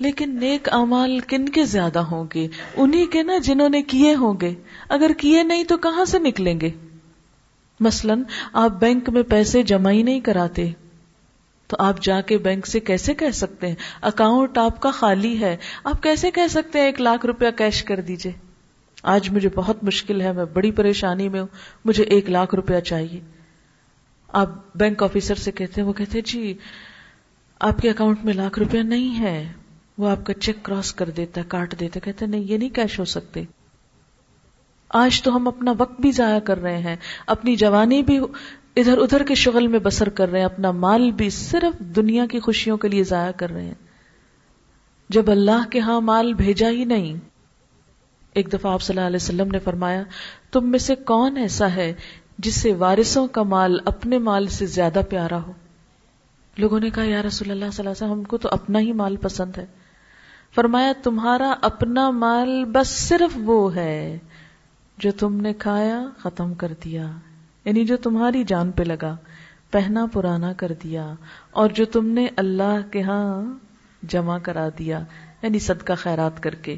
لیکن نیک امال کن کے زیادہ ہوں گے؟ انہی کے نا جنہوں نے کیے ہوں گے؟ اگر کیے نہیں تو کہاں سے نکلیں گے؟ مثلا آپ بینک میں پیسے جمع ہی نہیں کراتے، تو آپ جا کے بینک سے کیسے کہہ سکتے ہیں؟ اکاؤنٹ آپ کا خالی ہے، آپ کیسے کہہ سکتے ہیں ایک لاکھ روپیہ کیش کر دیجیے آج مجھے بہت مشکل ہے، میں بڑی پریشانی میں ہوں، مجھے ایک لاکھ روپیہ چاہیے۔ آپ بینک آفیسر سے کہتے ہیں، وہ کہتے ہیں جی آپ کے اکاؤنٹ میں لاکھ روپیہ نہیں ہے۔ وہ آپ کا چیک کراس کر دیتا ہے، کاٹ دیتا کہتے نہیں، یہ نہیں کیش ہو سکتے۔ آج تو ہم اپنا وقت بھی ضائع کر رہے ہیں، اپنی جوانی بھی ادھر ادھر کے شغل میں بسر کر رہے ہیں، اپنا مال بھی صرف دنیا کی خوشیوں کے لیے ضائع کر رہے ہیں۔ جب اللہ کے ہاں مال بھیجا ہی نہیں ایک دفعہ آپ صلی اللہ علیہ وسلم نے فرمایا، تم میں سے کون ایسا ہے جس سے وارثوں کا مال اپنے مال سے زیادہ پیارا ہو؟ لوگوں نے کہا، یا رسول اللہ صلی اللہ علیہ وسلم، ہم کو تو اپنا ہی مال پسند ہے۔ فرمایا، تمہارا اپنا مال بس صرف وہ ہے جو تم نے کھایا، ختم کر دیا۔ یعنی جو تمہاری جان پہ لگا، پہنا پرانا کر دیا۔ اور جو تم نے اللہ کے ہاں جمع کرا دیا۔ یعنی صدقہ خیرات کر کے۔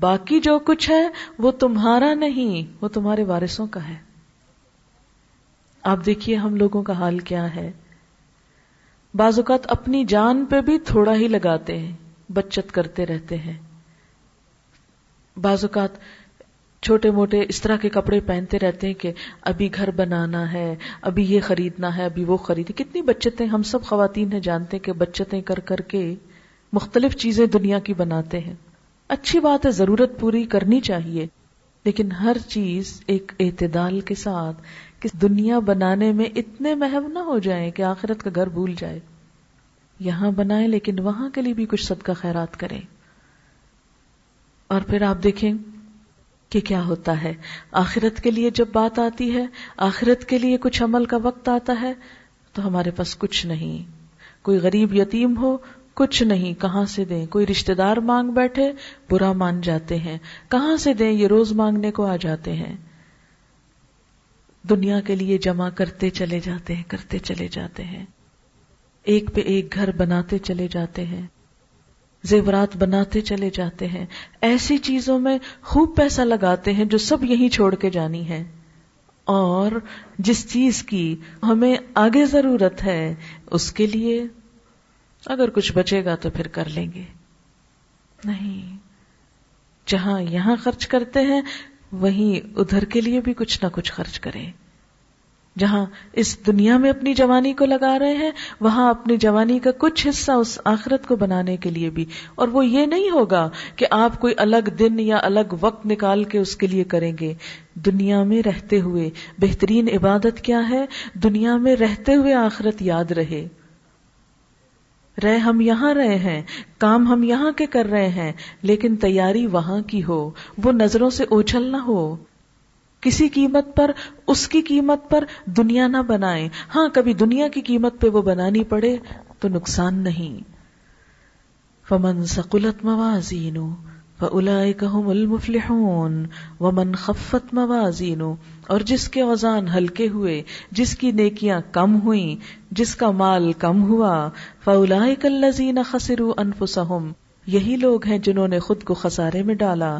باقی جو کچھ ہے، وہ تمہارا نہیں، وہ تمہارے وارثوں کا ہے۔ آپ دیکھیے ہم لوگوں کا حال کیا ہے۔ بعض اوقات اپنی جان پہ بھی تھوڑا ہی لگاتے ہیں، بچت کرتے رہتے ہیں۔ بعض اوقات چھوٹے موٹے اس طرح کے کپڑے پہنتے رہتے ہیں کہ ابھی گھر بنانا ہے، ابھی یہ خریدنا ہے، ابھی وہ خرید۔ کتنی بچتیں ہم سب خواتین ہیں، جانتے کہ بچتیں کر کر کے مختلف چیزیں دنیا کی بناتے ہیں۔ اچھی بات ہے، ضرورت پوری کرنی چاہیے، لیکن ہر چیز ایک اعتدال کے ساتھ کہ دنیا بنانے میں اتنے محب نہ ہو جائیں کہ آخرت کا گھر بھول جائے۔ یہاں بنائیں لیکن وہاں کے لیے بھی کچھ صدقہ خیرات کریں۔ اور پھر آپ دیکھیں کہ کیا ہوتا ہے۔ آخرت کے لیے جب بات آتی ہے، آخرت کے لیے کچھ عمل کا وقت آتا ہے، تو ہمارے پاس کچھ نہیں۔ کوئی غریب یتیم ہو کچھ نہیں، کہاں سے دیں؟ کوئی رشتہ دار مانگ بیٹھے، برا مان جاتے ہیں۔ کہاں سے دیں؟ یہ روز مانگنے کو آ جاتے ہیں۔ دنیا کے لیے جمع کرتے چلے جاتے ہیں، کرتے چلے جاتے ہیں۔ ایک پہ ایک گھر بناتے چلے جاتے ہیں۔ زیورات بناتے چلے جاتے ہیں۔ ایسی چیزوں میں خوب پیسہ لگاتے ہیں جو سب یہی چھوڑ کے جانی ہے اور جس چیز کی ہمیں آگے ضرورت ہے، اس کے لیے اگر کچھ بچے گا تو پھر کر لیں گے۔ نہیں۔ جہاں یہاں خرچ کرتے ہیں، وہیں ادھر کے لیے بھی کچھ نہ کچھ خرچ کریں۔ جہاں اس دنیا میں اپنی جوانی کو لگا رہے ہیں، وہاں اپنی جوانی کا کچھ حصہ اس آخرت کو بنانے کے لیے بھی۔ اور وہ یہ نہیں ہوگا کہ آپ کوئی الگ دن یا الگ وقت نکال کے اس کے لیے کریں گے۔ دنیا میں رہتے ہوئے بہترین عبادت کیا ہے؟ دنیا میں رہتے ہوئے آخرت یاد رہے۔ رہے ہم یہاں رہے ہیں، کام ہم یہاں کے کر رہے ہیں، لیکن تیاری وہاں کی ہو، وہ نظروں سے اوچھل نہ ہو۔ کسی قیمت پر، اس کی قیمت پر دنیا نہ بنائیں۔ ہاں کبھی دنیا کی قیمت پہ وہ بنانی پڑے تو نقصان نہیں۔ فمن سکولت موازین المفلحون۔ ومن خفت موازین اور جس کے وزان ہلکے ہوئے، جس کی نیکیاں کم ہوئیں، جس کا مال کم ہوا فلاح الزین خسرو انفسہم، یہی لوگ ہیں جنہوں نے خود کو خسارے میں ڈالا۔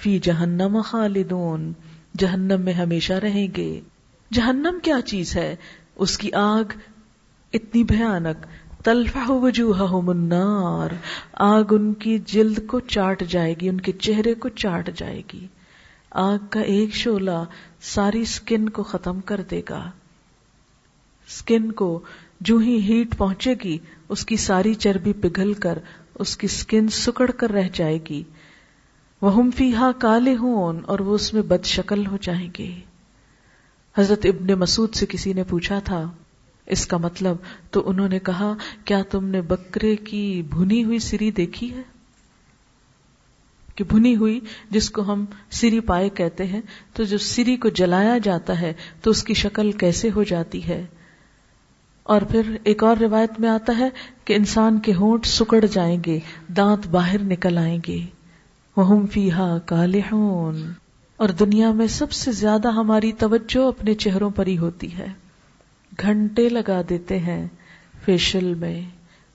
فی جہنم خالدون، جہنم میں ہمیشہ رہیں گے۔ جہنم کیا چیز ہے؟ اس کی آگ اتنی بھیانک۔ تلفہ وجوہہم النار۔ آگ ان کی جلد کو چاٹ جائے گی، ان کے چہرے کو چاٹ جائے گی۔ آگ کا ایک شولہ ساری سکن کو ختم کر دے گا۔ سکن کو جو ہی ہیٹ پہنچے گی، اس کی ساری چربی پگھل کر اس کی سکن سکڑ کر رہ جائے گی۔ وہ فی کالے ہوں اور وہ اس میں بد شکل ہو جائیں گے۔ حضرت ابن مسعود سے کسی نے پوچھا تھا، اس کا مطلب تو انہوں نے کہا، کیا تم نے بکرے کی بھنی ہوئی سری دیکھی ہے؟ کہ بھنی ہوئی جس کو ہم سری پائے کہتے ہیں، تو جو سری کو جلایا جاتا ہے، تو اس کی شکل کیسے ہو جاتی ہے؟ اور پھر ایک اور روایت میں آتا ہے کہ انسان کے ہونٹ سکڑ جائیں گے، دانت باہر نکل آئیں گے۔ وہ فی ہا اور دنیا میں سب سے زیادہ ہماری توجہ اپنے چہروں پر ہی ہوتی ہے۔ گھنٹے لگا دیتے ہیں فیشل میں۔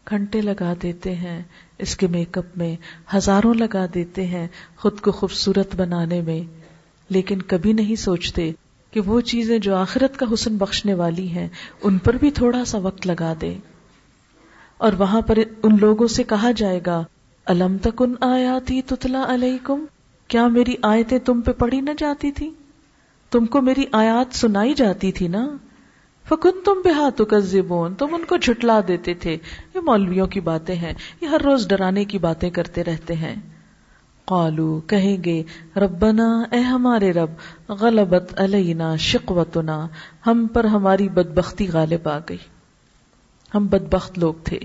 گھنٹے لگا دیتے ہیں، اس کے میک اپ میں ہزاروں لگا دیتے ہیں خود کو خوبصورت بنانے میں۔ لیکن کبھی نہیں سوچتے کہ وہ چیزیں جو آخرت کا حسن بخشنے والی ہیں، ان پر بھی تھوڑا سا وقت لگا دے اور وہاں پر ان لوگوں سے کہا جائے گا، الم تک ان آیاتی تتلا علیکم؟ کیا میری آیتیں تم پہ پڑھی نہ جاتی تھی؟ تم کو میری آیات سنائی جاتی تھی نا؟ فکن تم بے ہاتھ تم ان کو جھٹلا دیتے تھے۔ یہ مولویوں کی باتیں ہیں، یہ ہر روز ڈرانے کی باتیں کرتے رہتے ہیں۔ قالو کہیں گے، ربنا، اے ہمارے رب، غلبت علینا شقوتنا، ہم پر ہماری بدبختی غالب آ گئی۔ ہم بدبخت لوگ تھے،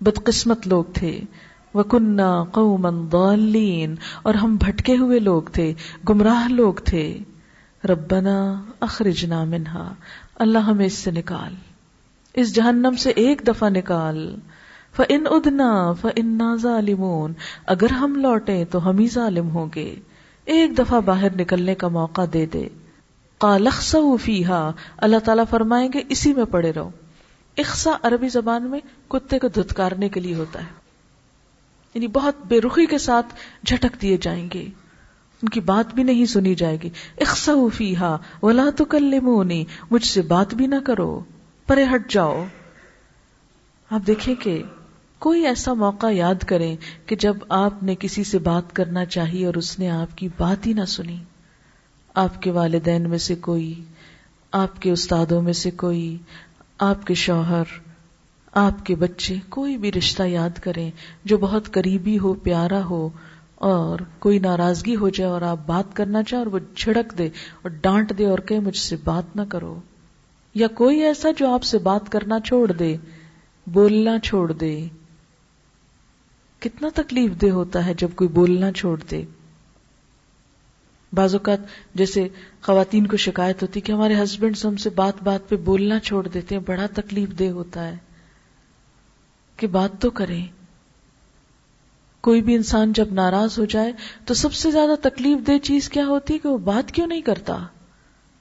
بدقسمت لوگ تھے۔ وکنہ قومن ضالین اور ہم بھٹکے ہوئے لوگ تھے، گمراہ لوگ تھے۔ ربنا اخرجنا منہا۔ اللہ ہمیں اس سے نکال۔ اس جہنم سے ایک دفعہ نکال۔ فن ادنا فن ظالمون۔ اگر ہم لوٹے تو ہم ہی ظالم ہوں گے۔ ایک دفعہ باہر نکلنے کا موقع دے دے۔ قالخ فیحا اللہ تعالیٰ فرمائیں گے، اسی میں پڑے رہو۔ اخسا عربی زبان میں کتے کو دھتکارنے کے لیے ہوتا ہے۔ یعنی بہت بے رخی کے ساتھ جھٹک دیے جائیں گے۔ ان کی بات بھی نہیں سنی جائے گی۔ اخسا فیحا ولا تو کل مجھ سے بات بھی نہ کرو، پرے ہٹ جاؤ۔ آپ دیکھیں کہ کوئی ایسا موقع یاد کریں کہ جب آپ نے کسی سے بات کرنا چاہی اور اس نے آپ کی بات ہی نہ سنی۔ آپ کے والدین میں سے کوئی، آپ کے استادوں میں سے کوئی، آپ کے شوہر، آپ کے بچے، کوئی بھی رشتہ یاد کریں جو بہت قریبی ہو، پیارا ہو اور کوئی ناراضگی ہو جائے اور آپ بات کرنا چاہے اور وہ جھڑک دے اور ڈانٹ دے اور کہ مجھ سے بات نہ کرو۔ یا کوئی ایسا جو آپ سے بات کرنا چھوڑ دے، بولنا چھوڑ دے۔ کتنا تکلیف دہ ہوتا ہے جب کوئی بولنا چھوڑ دے۔ بعض اوقات جیسے خواتین کو شکایت ہوتی کہ ہمارے ہسبینڈ ہم سے بات بات پہ بولنا چھوڑ دیتے ہیں، بڑا تکلیف دہ ہوتا ہے۔ کہ بات تو کریں۔ کوئی بھی انسان جب ناراض ہو جائے تو سب سے زیادہ تکلیف دہ چیز کیا ہوتی کہ وہ بات کیوں نہیں کرتا؟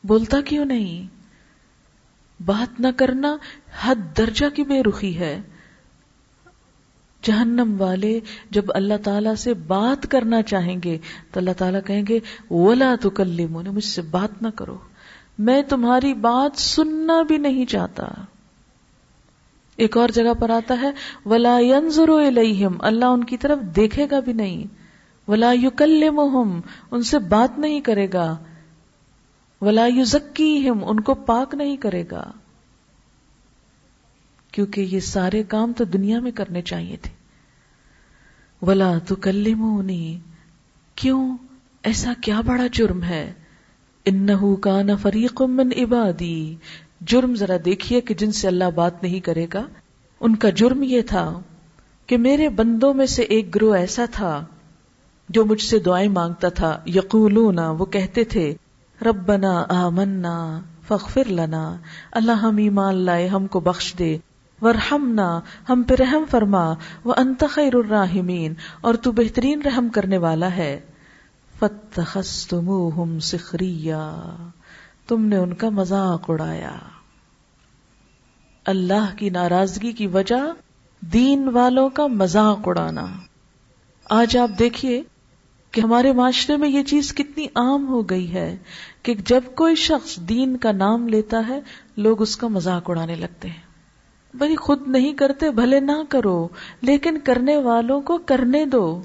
بولتا کیوں نہیں؟ بات نہ کرنا حد درجہ کی بے رخی ہے۔ جہنم والے جب اللہ تعالی سے بات کرنا چاہیں گے تو اللہ تعالیٰ کہیں گے، ولا تو کل مجھ سے بات نہ کرو۔ میں تمہاری بات سننا بھی نہیں چاہتا۔ ایک اور جگہ پر آتا ہے، ولا الیہم اللہ ان کی طرف دیکھے گا بھی نہیں۔ ولا یکلمہم ان سے بات نہیں کرے گا۔ ولا یزکیہم ان کو پاک نہیں کرے گا۔ کیونکہ یہ سارے کام تو دنیا میں کرنے چاہیے تھے۔ ولا تو کیوں؟ ایسا کیا بڑا جرم ہے؟ انہو کان فریق من عبادی جرم ذرا دیکھیے کہ جن سے اللہ بات نہیں کرے گا۔ ان کا جرم یہ تھا کہ میرے بندوں میں سے ایک گروہ ایسا تھا جو مجھ سے دعائیں مانگتا تھا۔ یقولون، وہ کہتے تھے، ربنا آمنا فاغفر لنا، اللہ ہم ایمان لائے، ہم کو بخش دے۔ ورحمنا ہم پہ رحم فرما۔ وہ انت خیر الراحمین، اور تو بہترین رحم کرنے والا ہے۔ فتخستموہم سخریا۔ تم نے ان کا مذاق اڑایا۔ اللہ کی ناراضگی کی وجہ دین والوں کا مذاق اڑانا۔ آج آپ دیکھیے کہ ہمارے معاشرے میں یہ چیز کتنی عام ہو گئی ہے کہ جب کوئی شخص دین کا نام لیتا ہے، لوگ اس کا مذاق اڑانے لگتے ہیں۔ بھائی خود نہیں کرتے، بھلے نہ کرو، لیکن کرنے والوں کو کرنے دو۔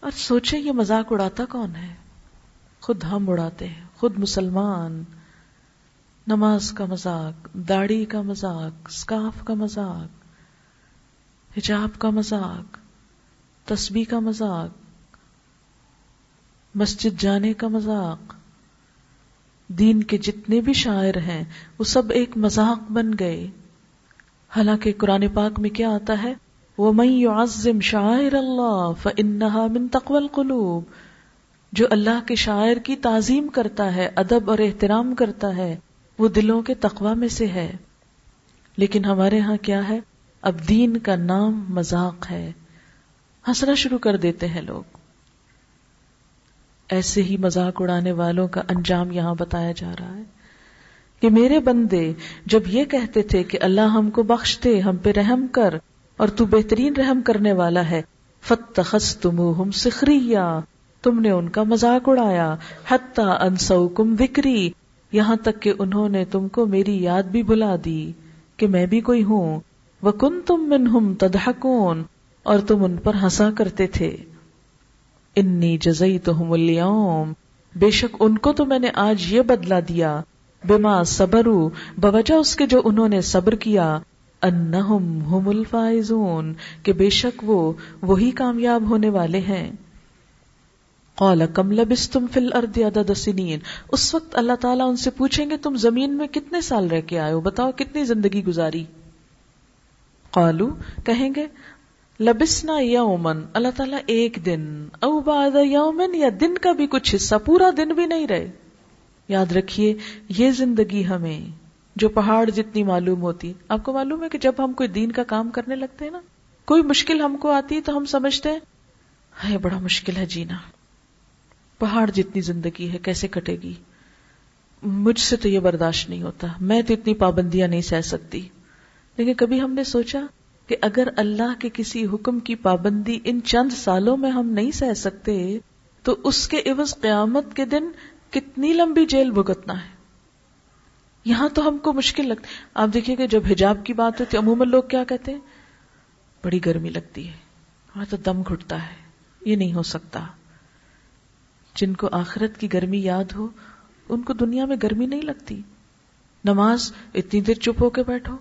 اور سوچیں یہ مذاق اڑاتا کون ہے؟ خود ہم اڑاتے ہیں، خود مسلمان، نماز کا مذاق، داڑھی کا مذاق اسکاف کا مذاق، حجاب کا مذاق، تسبیح کا مذاق، مسجد جانے کا مذاق، دین کے جتنے بھی شاعر ہیں، وہ سب ایک مذاق بن گئے۔ حالانکہ قرآن پاک میں کیا آتا ہے؟ وہ میں عظم شاعر اللہ فنحا من تقول قلوب جو اللہ کے شاعر کی تعظیم کرتا ہے، ادب اور احترام کرتا ہے، وہ دلوں کے تقوا میں سے ہے۔ لیکن ہمارے ہاں کیا ہے؟ اب دین کا نام مذاق ہے۔ ہنسنا شروع کر دیتے ہیں لوگ۔ ایسے ہی مذاق اڑانے والوں کا انجام یہاں بتایا جا رہا ہے۔ کہ میرے بندے جب یہ کہتے تھے کہ اللہ ہم کو بخش دے ہم پہ رحم کر اور تو بہترین رحم کرنے والا ہے فت تم ہم سکھری تم نے ان کا مذاق اڑایا حتہ انسو کم وکری یہاں تک کہ انہوں نے تم کو میری یاد بھی بلا دی کہ میں بھی کوئی ہوں۔ وہ کن تم من ہم تدہکون اور تم ان پر ہنسا کرتے تھے۔ انی جزئی تو ہم بے شک ان کو تو میں نے آج یہ بدلا دیا۔ بما صبرو بوجہ اس کے جو انہوں نے صبر کیا۔ انہم ہم الفائزون، کہ بے شک وہ وہی کامیاب ہونے والے ہیں۔ قال، کم لبستم فی الارض عدد سنین۔ اس وقت اللہ تعالیٰ ان سے پوچھیں گے، تم زمین میں کتنے سال رہ کے آئے ہو؟ بتاؤ کتنی زندگی گزاری؟ قالو کہیں گے، لبسنا یومن اللہ تعالیٰ ایک دن، او بعد یومن یا دن کا بھی کچھ حصہ، پورا دن بھی نہیں رہے۔ یاد رکھیے، یہ زندگی ہمیں، جو پہاڑ جتنی معلوم ہوتی، آپ کو معلوم ہے کہ جب ہم کوئی دین کا کام کرنے لگتے ہیں نا، کوئی مشکل ہم کو آتی تو ہم سمجھتے ہیں بڑا مشکل ہے جینا۔ پہاڑ جتنی زندگی ہے، کیسے کٹے گی؟ مجھ سے تو یہ برداشت نہیں ہوتا۔ میں تو اتنی پابندیاں نہیں سہ سکتی۔ لیکن کبھی ہم نے سوچا کہ اگر اللہ کے کسی حکم کی پابندی ان چند سالوں میں ہم نہیں سہ سکتے، تو اس کے عوض قیامت کے دن کتنی لمبی جیل بھگتنا ہے۔ یہاں تو ہم کو مشکل لگتی آپ دیکھیے کہ جب حجاب کی بات ہوتی ہے، عموماً لوگ کیا کہتے ہیں؟ بڑی گرمی لگتی ہے ہمیں تو دم گھٹتا ہے۔ یہ نہیں ہو سکتا۔ جن کو آخرت کی گرمی یاد ہو، ان کو دنیا میں گرمی نہیں لگتی۔ نماز اتنی دیر چپ ہو کے بیٹھو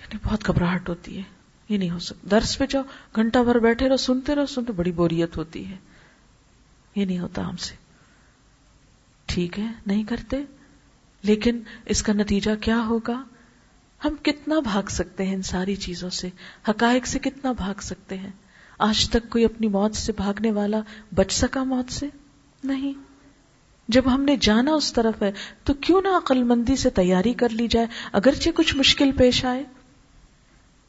یعنی بہت گھبراہٹ ہوتی ہے۔ یہ نہیں ہو سکتا۔ درس پہ جاؤ، گھنٹہ بھر بیٹھے رہو، سنتے رہو، سنتے بڑی بوریت ہوتی ہے۔ یہ نہیں ہوتا ہم سے۔ ٹھیک ہے، نہیں کرتے۔ لیکن اس کا نتیجہ کیا ہوگا؟ ہم کتنا بھاگ سکتے ہیں ان ساری چیزوں سے؟ حقائق سے کتنا بھاگ سکتے ہیں؟ آج تک کوئی اپنی موت سے بھاگنے والا بچ سکا موت سے؟ نہیں۔ جب ہم نے جانا اس طرف ہے، تو کیوں نہ عقل مندی سے تیاری کر لی جائے، اگرچہ کچھ مشکل پیش آئے۔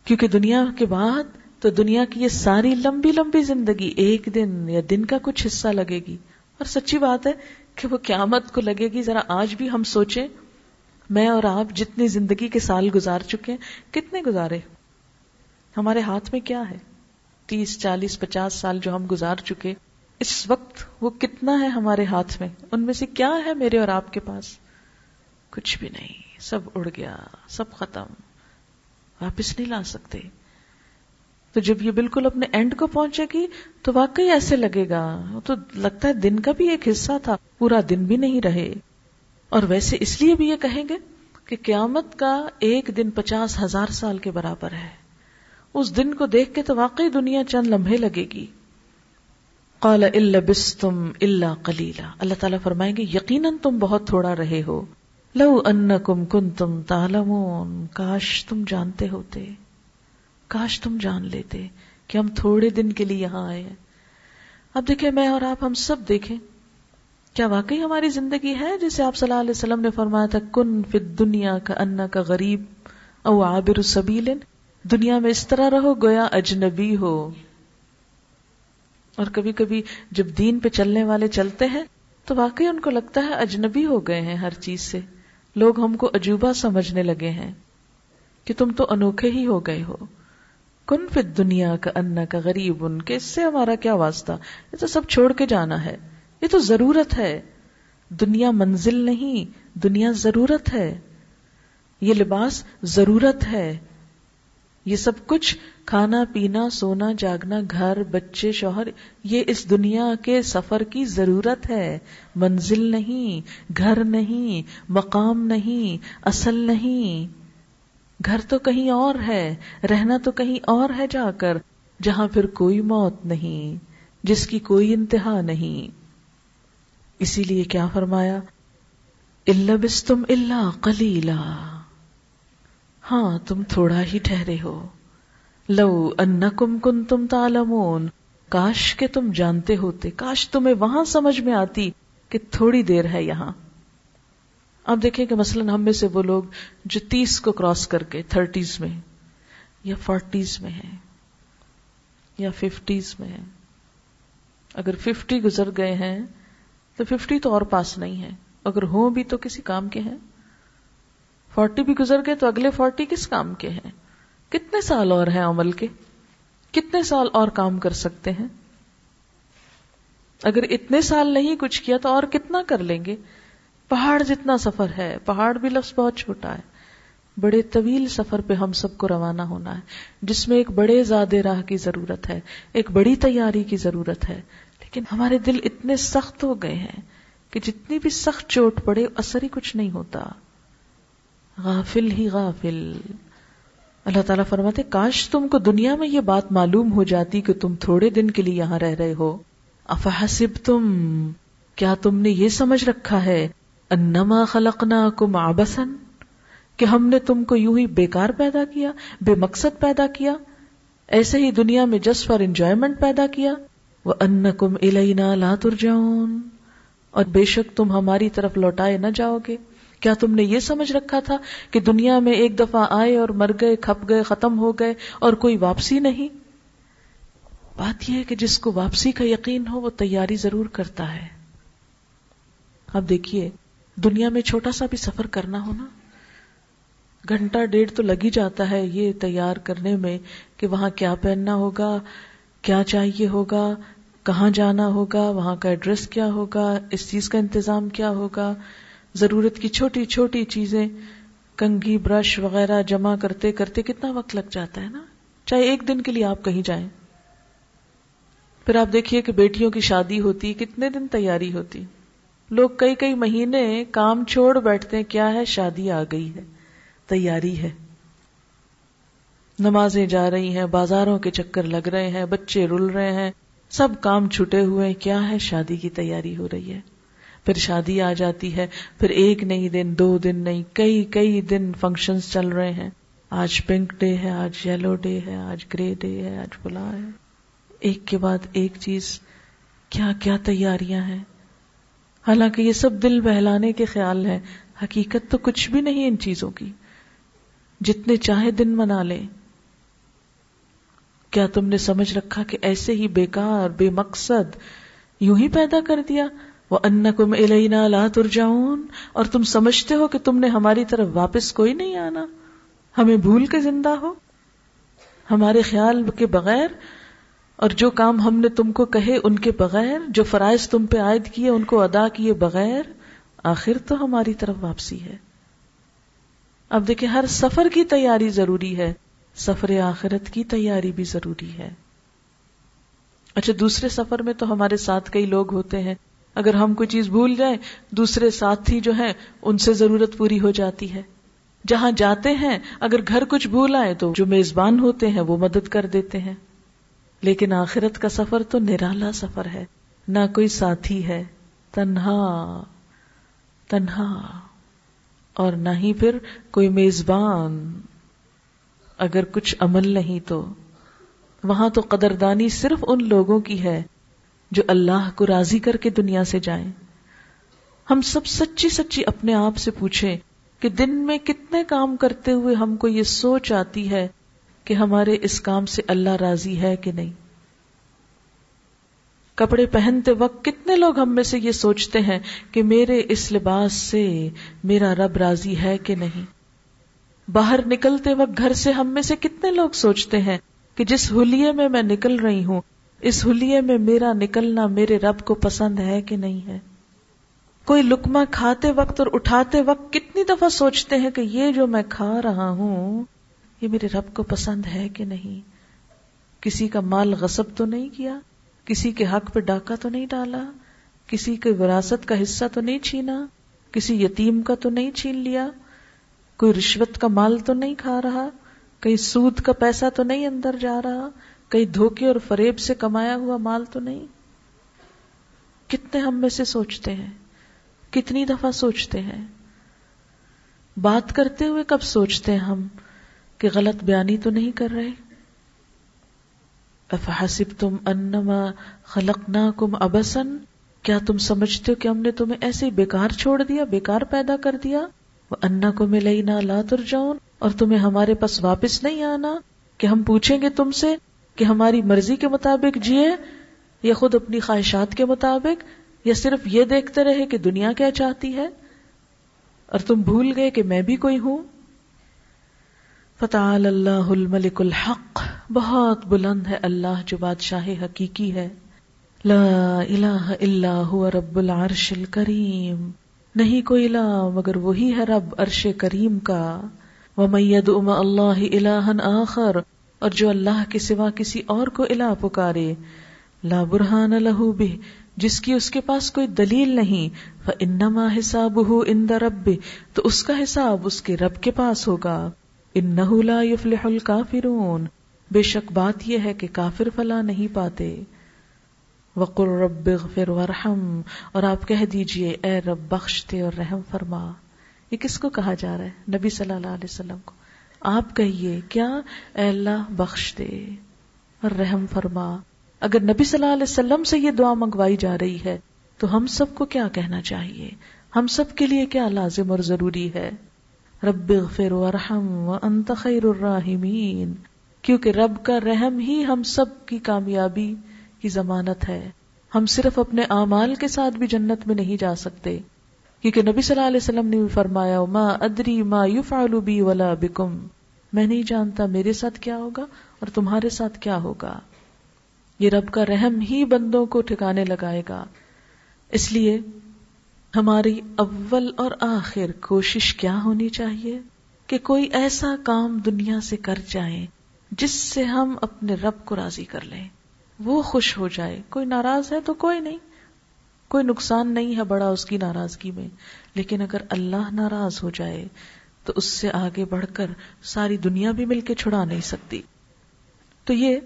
کیونکہ دنیا کے بعد تو دنیا کی یہ ساری لمبی لمبی زندگی ایک دن یا دن کا کچھ حصہ لگے گی۔ اور سچی بات ہے کہ وہ قیامت کو لگے گی۔ ذرا آج بھی ہم سوچیں۔ میں اور آپ جتنی زندگی کے سال گزار چکے ہیں، کتنے گزارے؟ ہمارے ہاتھ میں کیا ہے؟ تیس، چالیس، پچاس سال جو ہم گزار چکے۔ اس وقت وہ کتنا ہے ہمارے ہاتھ میں؟ ان میں سے کیا ہے میرے اور آپ کے پاس؟ کچھ بھی نہیں، سب اڑ گیا، سب ختم۔ واپس نہیں لا سکتے۔ تو جب یہ بالکل اپنے اینڈ کو پہنچے گی، تو واقعی ایسے لگے گا۔ تو لگتا ہے دن کا بھی ایک حصہ تھا، پورا دن بھی نہیں رہے۔ اور ویسے اس لیے بھی یہ کہیں گے کہ قیامت کا ایک دن پچاس ہزار سال کے برابر ہے۔ اس دن کو دیکھ کے تو واقعی دنیا چند لمحے لگے گی۔ قال الا بستم الا قلیلا اللہ تعالیٰ فرمائیں گے، یقیناً تم بہت تھوڑا رہے ہو۔ لو انکم کنتم تعلمون، کاش تم جانتے ہوتے۔ کاش تم جان لیتے کہ ہم تھوڑے دن کے لیے یہاں آئے ہیں۔ اب دیکھیں، میں اور آپ ہم سب دیکھیں۔ کیا واقعی ہماری زندگی ہے؟ جسے آپ صلی اللہ علیہ وسلم نے فرمایا تھا، کن فی دنیا کا انا کا غریب او عابر سبیل دنیا میں اس طرح رہو گویا اجنبی ہو۔ اور کبھی کبھی جب دین پہ چلنے والے چلتے ہیں تو واقعی ان کو لگتا ہے اجنبی ہو گئے ہیں ہر چیز سے۔ لوگ ہم کو عجوبہ سمجھنے لگے ہیں کہ تم تو انوکھے ہی ہو گئے ہو۔ کن فت دنیا کا انا کا غریب، ان کے اس سے ہمارا کیا واسطہ؟ یہ تو سب چھوڑ کے جانا ہے۔ یہ تو ضرورت ہے۔ دنیا منزل نہیں، دنیا ضرورت ہے۔ یہ لباس ضرورت ہے۔ یہ سب کچھ کھانا پینا، سونا، جاگنا، گھر، بچے، شوہر، یہ اس دنیا کے سفر کی ضرورت ہے۔ منزل نہیں، گھر نہیں، مقام نہیں، اصل نہیں۔ گھر تو کہیں اور ہے، رہنا تو کہیں اور ہے جا کر، جہاں پھر کوئی موت نہیں، جس کی کوئی انتہا نہیں۔ اسی لیے کیا فرمایا؟ اللہ بس تم اللہ کلیلا ہاں تم تھوڑا ہی ٹھہرے ہو۔ لو ان کم کن تم تالمون کاش کے تم جانتے ہوتے، کاش تمہیں وہاں سمجھ میں آتی کہ تھوڑی دیر ہے یہاں۔ اب دیکھیں کہ مثلاً ہم میں سے وہ لوگ جو تیس کو کراس کر کے تھرٹیز میں یا فورٹیز میں ہیں، یا ففٹیز میں ہیں۔ اگر ففٹی گزر گئے ہیں، تو ففٹی تو اور پاس نہیں ہے اگر ہوں بھی تو کسی کام کے ہیں۔ فورٹی بھی گزر گئے تو اگلے فورٹی کس کام کے ہیں؟ کتنے سال اور ہیں عمل کے؟ کتنے سال اور کام کر سکتے ہیں؟ اگر اتنے سال نہیں کچھ کیا تو اور کتنا کر لیں گے؟ پہاڑ جتنا سفر ہے، پہاڑ بھی لفظ بہت چھوٹا ہے۔ بڑے طویل سفر پہ ہم سب کو روانہ ہونا ہے، جس میں ایک بڑے زیادہ راہ کی ضرورت ہے، ایک بڑی تیاری کی ضرورت ہے۔ لیکن ہمارے دل اتنے سخت ہو گئے ہیں کہ جتنی بھی سخت چوٹ پڑے، اثر ہی کچھ نہیں ہوتا۔ غافل ہی غافل۔ اللہ تعالیٰ فرماتے کاش تم کو دنیا میں یہ بات معلوم ہو جاتی کہ تم تھوڑے دن کے لیے یہاں رہ رہے ہو۔ افحسب تم کیا تم نے یہ سمجھ رکھا ہے، انما خلقنا کم آبسن کہ ہم نے تم کو یوں ہی بیکار پیدا کیا، بے مقصد پیدا کیا، ایسے ہی دنیا میں جسٹ فار انجوائمنٹ پیدا کیا۔ وہ ان کم الینا لا ترجعون۔ اور بے شک تم ہماری طرف لوٹائے نہ جاؤ گے۔ کیا تم نے یہ سمجھ رکھا تھا کہ دنیا میں ایک دفعہ آئے اور مر گئے، کھپ گئے، ختم ہو گئے اور کوئی واپسی نہیں؟ بات یہ ہے کہ جس کو واپسی کا یقین ہو وہ تیاری ضرور کرتا ہے۔ اب دیکھیے، دنیا میں چھوٹا سا بھی سفر کرنا ہونا گھنٹہ ڈیڑھ تو لگ ہی جاتا ہے یہ تیار کرنے میں کہ وہاں کیا پہننا ہوگا، کیا چاہیے ہوگا، کہاں جانا ہوگا، وہاں کا ایڈریس کیا ہوگا، اس چیز کا انتظام کیا ہوگا۔ ضرورت کی چھوٹی چھوٹی چیزیں، کنگھی، برش وغیرہ جمع کرتے کرتے کتنا وقت لگ جاتا ہے نا؟ چاہے ایک دن کے لیے آپ کہیں جائیں۔ پھر آپ دیکھیے کہ بیٹیوں کی شادی ہوتی، کتنے دن تیاری ہوتی۔ لوگ کئی کئی مہینے کام چھوڑ بیٹھتے ہیں، کیا ہے؟ شادی آ گئی ہے، تیاری ہے۔ نمازیں جا رہی ہیں، بازاروں کے چکر لگ رہے ہیں، بچے رل رہے ہیں، سب کام چھٹے ہوئے کیا ہے؟ شادی کی تیاری ہو رہی ہے۔ پھر شادی آ جاتی ہے، پھر ایک نہیں دن، دو دن نہیں، کئی کئی دن فنکشن چل رہے ہیں۔ آج پنک ڈے ہے، آج یلو ڈے ہے، آج گرے ڈے ہے، آج فلاں ہے۔ ایک کے بعد ایک چیز، کیا کیا تیاریاں ہیں؟ حالانکہ یہ سب دل بہلانے کے خیال ہے حقیقت تو کچھ بھی نہیں ان چیزوں کی۔ جتنے چاہے دن منا لے کیا تم نے سمجھ رکھا کہ ایسے ہی بیکار بے مقصد یوں ہی پیدا کر دیا؟ وہ ان کم الینا لا ترجعون اور تم سمجھتے ہو کہ تم نے ہماری طرف واپس کوئی نہیں آنا۔ ہمیں بھول کے زندہ ہو۔ ہمارے خیال کے بغیر اور جو کام ہم نے تم کو کہے ان کے بغیر، جو فرائض تم پہ عائد کیے ان کو ادا کیے بغیر، آخر تو ہماری طرف واپسی ہے۔ اب دیکھیں، ہر سفر کی تیاری ضروری ہے۔ سفر آخرت کی تیاری بھی ضروری ہے۔ اچھا دوسرے سفر میں تو ہمارے ساتھ کئی لوگ ہوتے ہیں۔ اگر ہم کوئی چیز بھول جائیں، دوسرے ساتھی جو ہیں، ان سے ضرورت پوری ہو جاتی ہے۔ جہاں جاتے ہیں، اگر گھر کچھ بھول آئے تو جو میزبان ہوتے ہیں، وہ مدد کر دیتے ہیں۔ لیکن آخرت کا سفر تو نرالا سفر ہے۔ نہ کوئی ساتھی ہے۔ تنہا تنہا۔ اور نہ ہی پھر کوئی میزبان۔ اگر کچھ عمل نہیں تو۔ وہاں تو قدردانی صرف ان لوگوں کی ہے جو اللہ کو راضی کر کے دنیا سے جائیں۔ ہم سب سچی سچی اپنے آپ سے پوچھیں کہ دن میں کتنے کام کرتے ہوئے ہم کو یہ سوچ آتی ہے کہ ہمارے اس کام سے اللہ راضی ہے کہ نہیں۔ کپڑے پہنتے وقت کتنے لوگ ہم میں سے یہ سوچتے ہیں کہ میرے اس لباس سے میرا رب راضی ہے کہ نہیں۔ باہر نکلتے وقت گھر سے ہم میں سے کتنے لوگ سوچتے ہیں کہ جس حلیے میں میں نکل رہی ہوں اس حلیے میں میرا نکلنا میرے رب کو پسند ہے کہ نہیں ہے؟ کوئی لکما کھاتے وقت اور اٹھاتے وقت کتنی دفعہ سوچتے ہیں کہ یہ جو میں کھا رہا ہوں، یہ میرے رب کو پسند ہے کہ نہیں؟ کسی کا مال غصب تو نہیں کیا؟ کسی کے حق پہ ڈاکہ تو نہیں ڈالا؟ کسی کے وراثت کا حصہ تو نہیں چھینا؟ کسی یتیم کا تو نہیں چھین لیا؟ کوئی رشوت کا مال تو نہیں کھا رہا؟ کہیں سود کا پیسہ تو نہیں اندر جا رہا؟ کہیں دھوکے اور فریب سے کمایا ہوا مال تو نہیں؟ کتنے ہم میں سے سوچتے ہیں، کتنی دفعہ سوچتے ہیں؟ بات کرتے ہوئے کب سوچتے ہیں ہم کہ غلط بیانی تو نہیں کر رہے؟ افحسب تم انما خلق کم ابسن، کیا تم سمجھتے ہو کہ ہم نے تمہیں ایسے بیکار چھوڑ دیا، بیکار پیدا کر دیا؟ وہ انا کو ملئی نہ لا تر جاؤن اور تمہیں ہمارے پاس واپس نہیں آنا کہ ہم پوچھیں گے تم سے کہ ہماری مرضی کے مطابق جیے یا خود اپنی خواہشات کے مطابق، یا صرف یہ دیکھتے رہے کہ دنیا کیا چاہتی ہے اور تم بھول گئے کہ میں بھی کوئی ہوں؟ فتح اللہ الملک الحق، بہت بلند ہے اللہ جو بادشاہ حقیقی ہے۔ لا الہ الا هو رب العرش الکریم نہیں کوئی الہ مگر وہی ہے رب عرش کریم کا۔ ومید ام اللہ الہن آخر اور جو اللہ کے سوا کسی اور کو الہ پکارے، لا برہان لہو بھی جس کی اس کے پاس کوئی دلیل نہیں فانما حسابہ عند رب تو اس کا حساب اس کے رب کے پاس ہوگا۔ انہ لا یفلح الکافرون بے شک بات یہ ہے کہ کافر فلا نہیں پاتے۔ وقل رب اغفر ورحم اور آپ کہہ دیجیے، اے رب بخش دے اور رحم فرما۔ یہ کس کو کہا جا رہا ہے؟ نبی صلی اللہ علیہ وسلم کو۔ آپ کہیے، کیا اے اللہ بخش دے اور رحم فرما۔ اگر نبی صلی اللہ علیہ وسلم سے یہ دعا منگوائی جا رہی ہے، تو ہم سب کو کیا کہنا چاہیے؟ ہم سب کے لیے کیا لازم اور ضروری ہے؟ رب اغفر ورحم وانت خیر الراحمین۔ کیونکہ رب کا رحم ہی ہم سب کی کامیابی کی ضمانت ہے۔ ہم صرف اپنے اعمال کے ساتھ بھی جنت میں نہیں جا سکتے۔ کیونکہ نبی صلی اللہ علیہ وسلم نے بھی فرمایا ما ادری ما یفعل بی ولا بکم میں نہیں جانتا میرے ساتھ کیا ہوگا اور تمہارے ساتھ کیا ہوگا۔ یہ رب کا رحم ہی بندوں کو ٹھکانے لگائے گا۔ اس لیے ہماری اول اور آخر کوشش کیا ہونی چاہیے کہ کوئی ایسا کام دنیا سے کر جائیں جس سے ہم اپنے رب کو راضی کر لیں۔ وہ خوش ہو جائے۔ کوئی ناراض ہے تو کوئی نہیں۔ کوئی نقصان نہیں ہے بڑا اس کی ناراضگی میں۔ لیکن اگر اللہ ناراض ہو جائے تو اس سے آگے بڑھ کر ساری دنیا بھی مل کے چھڑا نہیں سکتی۔ تو یہ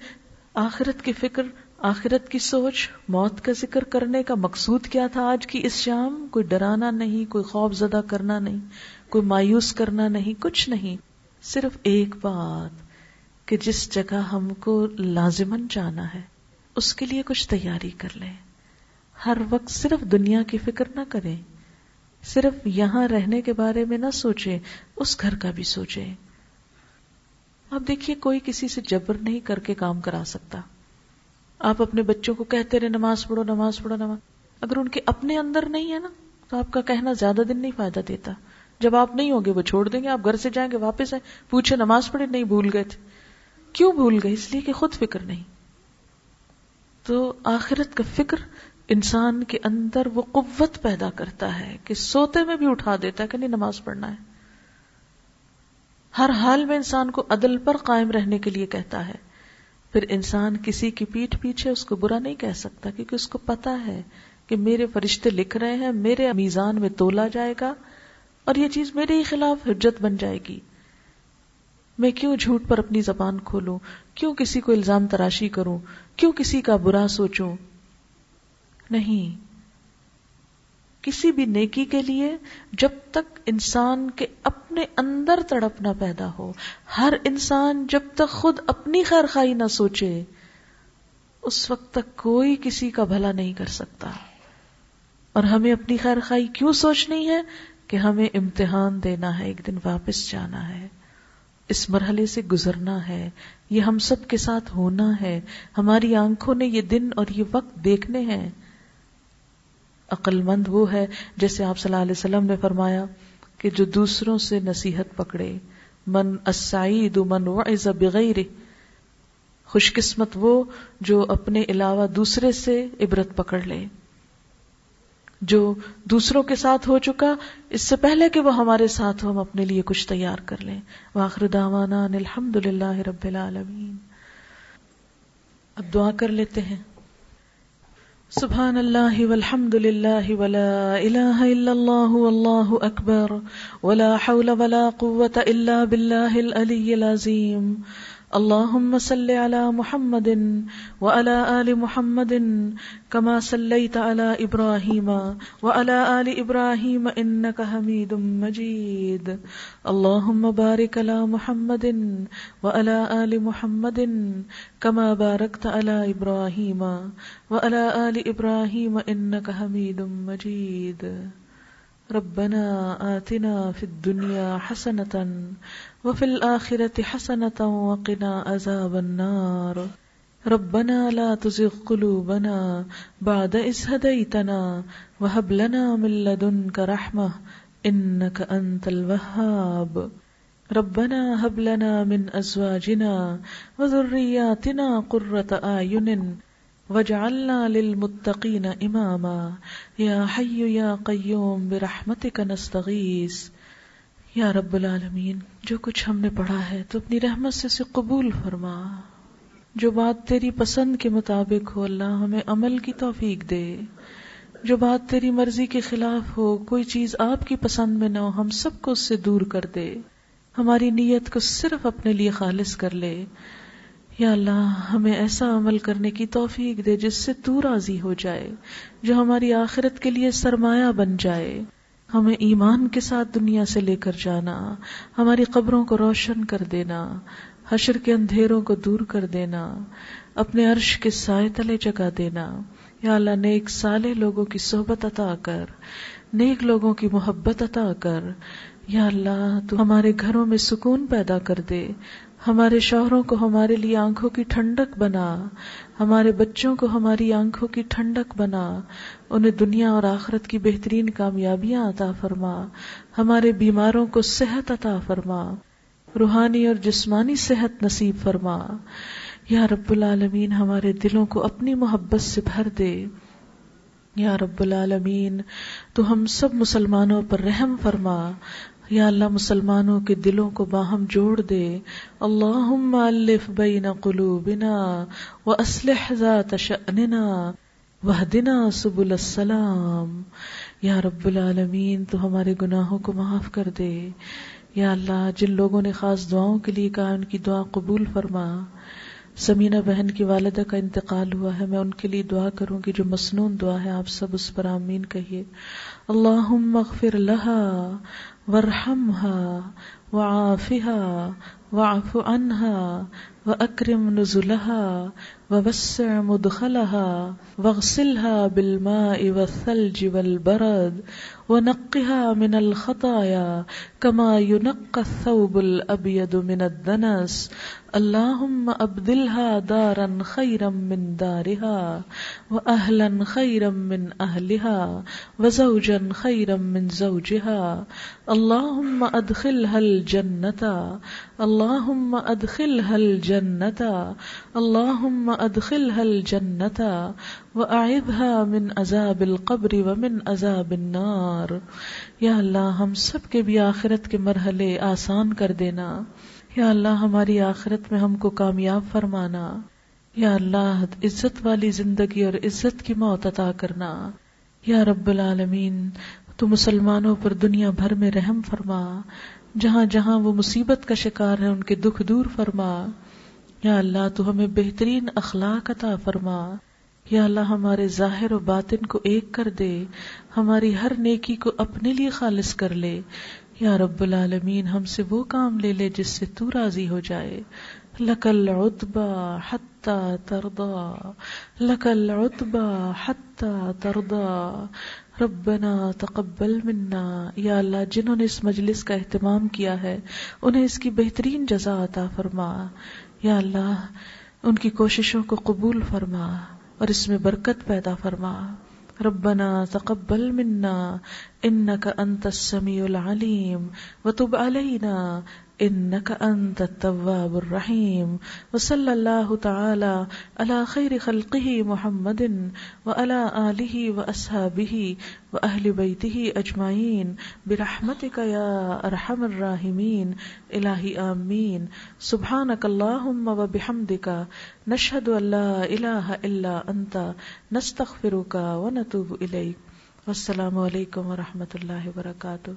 آخرت کی فکر، آخرت کی سوچ، موت کا ذکر کرنے کا مقصود کیا تھا آج کی اس شام؟ کوئی ڈرانا نہیں، کوئی خوف زدہ کرنا نہیں، کوئی مایوس کرنا نہیں، کچھ نہیں۔ صرف ایک بات، کہ جس جگہ ہم کو لازمن جانا ہے، اس کے لیے کچھ تیاری کر لیں۔ ہر وقت صرف دنیا کی فکر نہ کریں۔ صرف یہاں رہنے کے بارے میں نہ سوچے اس گھر کا بھی سوچے اب دیکھیے، کوئی کسی سے جبر نہیں کر کے کام کرا سکتا۔ آپ اپنے بچوں کو کہتے رہے، نماز پڑھو نماز پڑھو، نماز۔ اگر ان کے اپنے اندر نہیں ہے نا، تو آپ کا کہنا زیادہ دن نہیں فائدہ دیتا۔ جب آپ نہیں ہوگے وہ چھوڑ دیں گے، آپ گھر سے جائیں گے، واپس آئے پوچھے نماز پڑھے؟ نہیں، بھول گئے تھے۔ کیوں بھول گئے؟ اس لیے کہ خود فکر نہیں۔ تو آخرت کا فکر انسان کے اندر وہ قوت پیدا کرتا ہے کہ سوتے میں بھی اٹھا دیتا ہے کہ نہیں نماز پڑھنا ہے۔ ہر حال میں انسان کو عدل پر قائم رہنے کے لیے کہتا ہے۔ پھر انسان کسی کی پیٹ پیچھے اس کو برا نہیں کہہ سکتا کیونکہ اس کو پتا ہے کہ میرے فرشتے لکھ رہے ہیں، میرے میزان میں تولا جائے گا اور یہ چیز میرے ہی خلاف حجت بن جائے گی۔ میں کیوں جھوٹ پر اپنی زبان کھولوں؟ کیوں کسی کو الزام تراشی کروں؟ کیوں کسی کا برا سوچوں؟ نہیں۔ کسی بھی نیکی کے لیے جب تک انسان کے اپنے اندر تڑپ نہ پیدا ہو، ہر انسان جب تک خود اپنی خیر خائی نہ سوچے، اس وقت تک کوئی کسی کا بھلا نہیں کر سکتا۔ اور ہمیں اپنی خیر خائی کیوں سوچنی ہے؟ کہ ہمیں امتحان دینا ہے، ایک دن واپس جانا ہے۔ اس مرحلے سے گزرنا ہے۔ یہ ہم سب کے ساتھ ہونا ہے۔ ہماری آنکھوں نے یہ دن اور یہ وقت دیکھنے ہیں۔ عقل مند وہ ہے جیسے آپ صلی اللہ علیہ وسلم نے فرمایا کہ جو دوسروں سے نصیحت پکڑے۔ من من وعظ بغیر خوش قسمت وہ جو اپنے علاوہ دوسرے سے عبرت پکڑ لے۔ جو دوسروں کے ساتھ ہو چکا، اس سے پہلے کہ وہ ہمارے ساتھ ہو، ہم اپنے لیے کچھ تیار کر لیں۔ واخر دعوانا الحمد للہ رب العالمین۔ اب دعا کر لیتے ہیں۔ سبحان اللہ والحمد للہ ولا الہ الا اللہ واللہ اکبر ولا حول ولا قوة الا باللہ العلی العظیم اللهم صل على محمد وعلى آل محمد كما صليت على إبراهيم وعلى آل إبراهيم إنك حميد مجيد. اللهم بارك على محمد وعلى آل محمد كما باركت على إبراهيم وعلى آل إبراهيم إنك حميد مجيد. ربنا آتنا في الدنيا حسنة وفي الآخرة حسنة وقنا عذاب النار. ربنا لا تزغ قلوبنا بعد إذ هديتنا وهب لنا من لدنك رحمة إنك أنت الوهاب. ربنا هب لنا من أزواجنا وذرياتنا قرة أعين وجعلنا للمتقين إماما. يا حي يا قيوم برحمتك نستغيث. یا رب العالمین، جو کچھ ہم نے پڑھا ہے تو اپنی رحمت سے اسے قبول فرما۔ جو بات تیری پسند کے مطابق ہو، اللہ ہمیں عمل کی توفیق دے۔ جو بات تیری مرضی کے خلاف ہو، کوئی چیز آپ کی پسند میں نہ ہو، ہم سب کو اس سے دور کر دے۔ ہماری نیت کو صرف اپنے لیے خالص کر لے۔ یا اللہ، ہمیں ایسا عمل کرنے کی توفیق دے جس سے تو راضی ہو جائے، جو ہماری آخرت کے لیے سرمایہ بن جائے۔ ہمیں ایمان کے ساتھ دنیا سے لے کر جانا، ہماری قبروں کو روشن کر دینا، حشر کے اندھیروں کو دور کر دینا، اپنے عرش کے سائے تلے جگا دینا۔ یا اللہ، نیک سالے لوگوں کی صحبت عطا کر، نیک لوگوں کی محبت عطا کر۔ یا اللہ، تو ہمارے گھروں میں سکون پیدا کر دے۔ ہمارے شوہروں کو ہمارے لیے آنکھوں کی ٹھنڈک بنا، ہمارے بچوں کو ہماری آنکھوں کی ٹھنڈک بنا، انہیں دنیا اور آخرت کی بہترین کامیابیاں عطا فرما، ہمارے بیماروں کو صحت عطا فرما، روحانی اور جسمانی صحت نصیب فرما۔ یا رب العالمین، ہمارے دلوں کو اپنی محبت سے بھر دے۔ یا رب العالمین، تو ہم سب مسلمانوں پر رحم فرما۔ یا اللہ مسلمانوں کے دلوں کو باہم جوڑ دے۔ اللہم الف بین قلوبنا و اسلح ذات شأننا وحدنا سبل السلام۔ یا رب العالمین، تو ہمارے گناہوں کو معاف کر دے۔ یا اللہ، جن لوگوں نے خاص دعاؤں کے لیے کہا، ان کی دعا قبول فرما۔ سمینہ بہن کی والدہ کا انتقال ہوا ہے۔ میں ان کے لیے دعا کروں گی، جو مسنون دعا ہے، آپ سب اس پر آمین کہیے۔ اللہم اغفر لها ورحمها وعافها واعف عنها واکرم نزلها ووسع مدخلها واغسلها بالماء والثلج والبرد ونقها من الخطايا كما ينقى الثوب الابيض من الدنس اللهم أبدلها دارا خيرا من دارها وأهلا خيرا من أهلها وزوجا خيرا من زوجها اللهم أدخلها الجنة اللهم أدخلها الجنة اللهم أدخلها الجنة وأعذها من عذاب القبر ومن عذاب النار یا اللہ ہم سب کے بھی آخرت کے مرحلے آسان کر دینا یا اللہ ہماری آخرت میں ہم کو کامیاب فرمانا۔ یا اللہ، عزت والی زندگی اور عزت کی موت عطا کرنا۔ یا رب العالمین، تو مسلمانوں پر دنیا بھر میں رحم فرما۔ جہاں جہاں وہ مصیبت کا شکار ہے ان کے دکھ دور فرما۔ یا اللہ، تو ہمیں بہترین اخلاق عطا فرما۔ یا اللہ، ہمارے ظاہر و باطن کو ایک کر دے۔ ہماری ہر نیکی کو اپنے لیے خالص کر لے۔ یا رب العالمین، ہم سے وہ کام لے لے جس سے تو راضی ہو جائے۔ لکل اتبا حتی تردا لکل اتبا حتی تردا ربنا تقبل منا۔ یا اللہ، جنہوں نے اس مجلس کا اہتمام کیا ہے، انہیں اس کی بہترین جزا عطا فرما۔ یا اللہ، ان کی کوششوں کو قبول فرما اور اس میں برکت پیدا فرما۔ ربنا تقبل منا انك انت السميع العليم وتب علينا انك انت التواب الرحيم. وصلى الله تعالى على خير خلقه محمد وعلى اله واصحابه واهل بيته اجمعين برحمتك يا ارحم الراحمين. الهي امين سبحانك اللهم وبحمدك. نشهد ان لا اله الا انت نستغفرك ونتوب اليك السلام علیکم ورحمۃ اللہ وبرکاتہ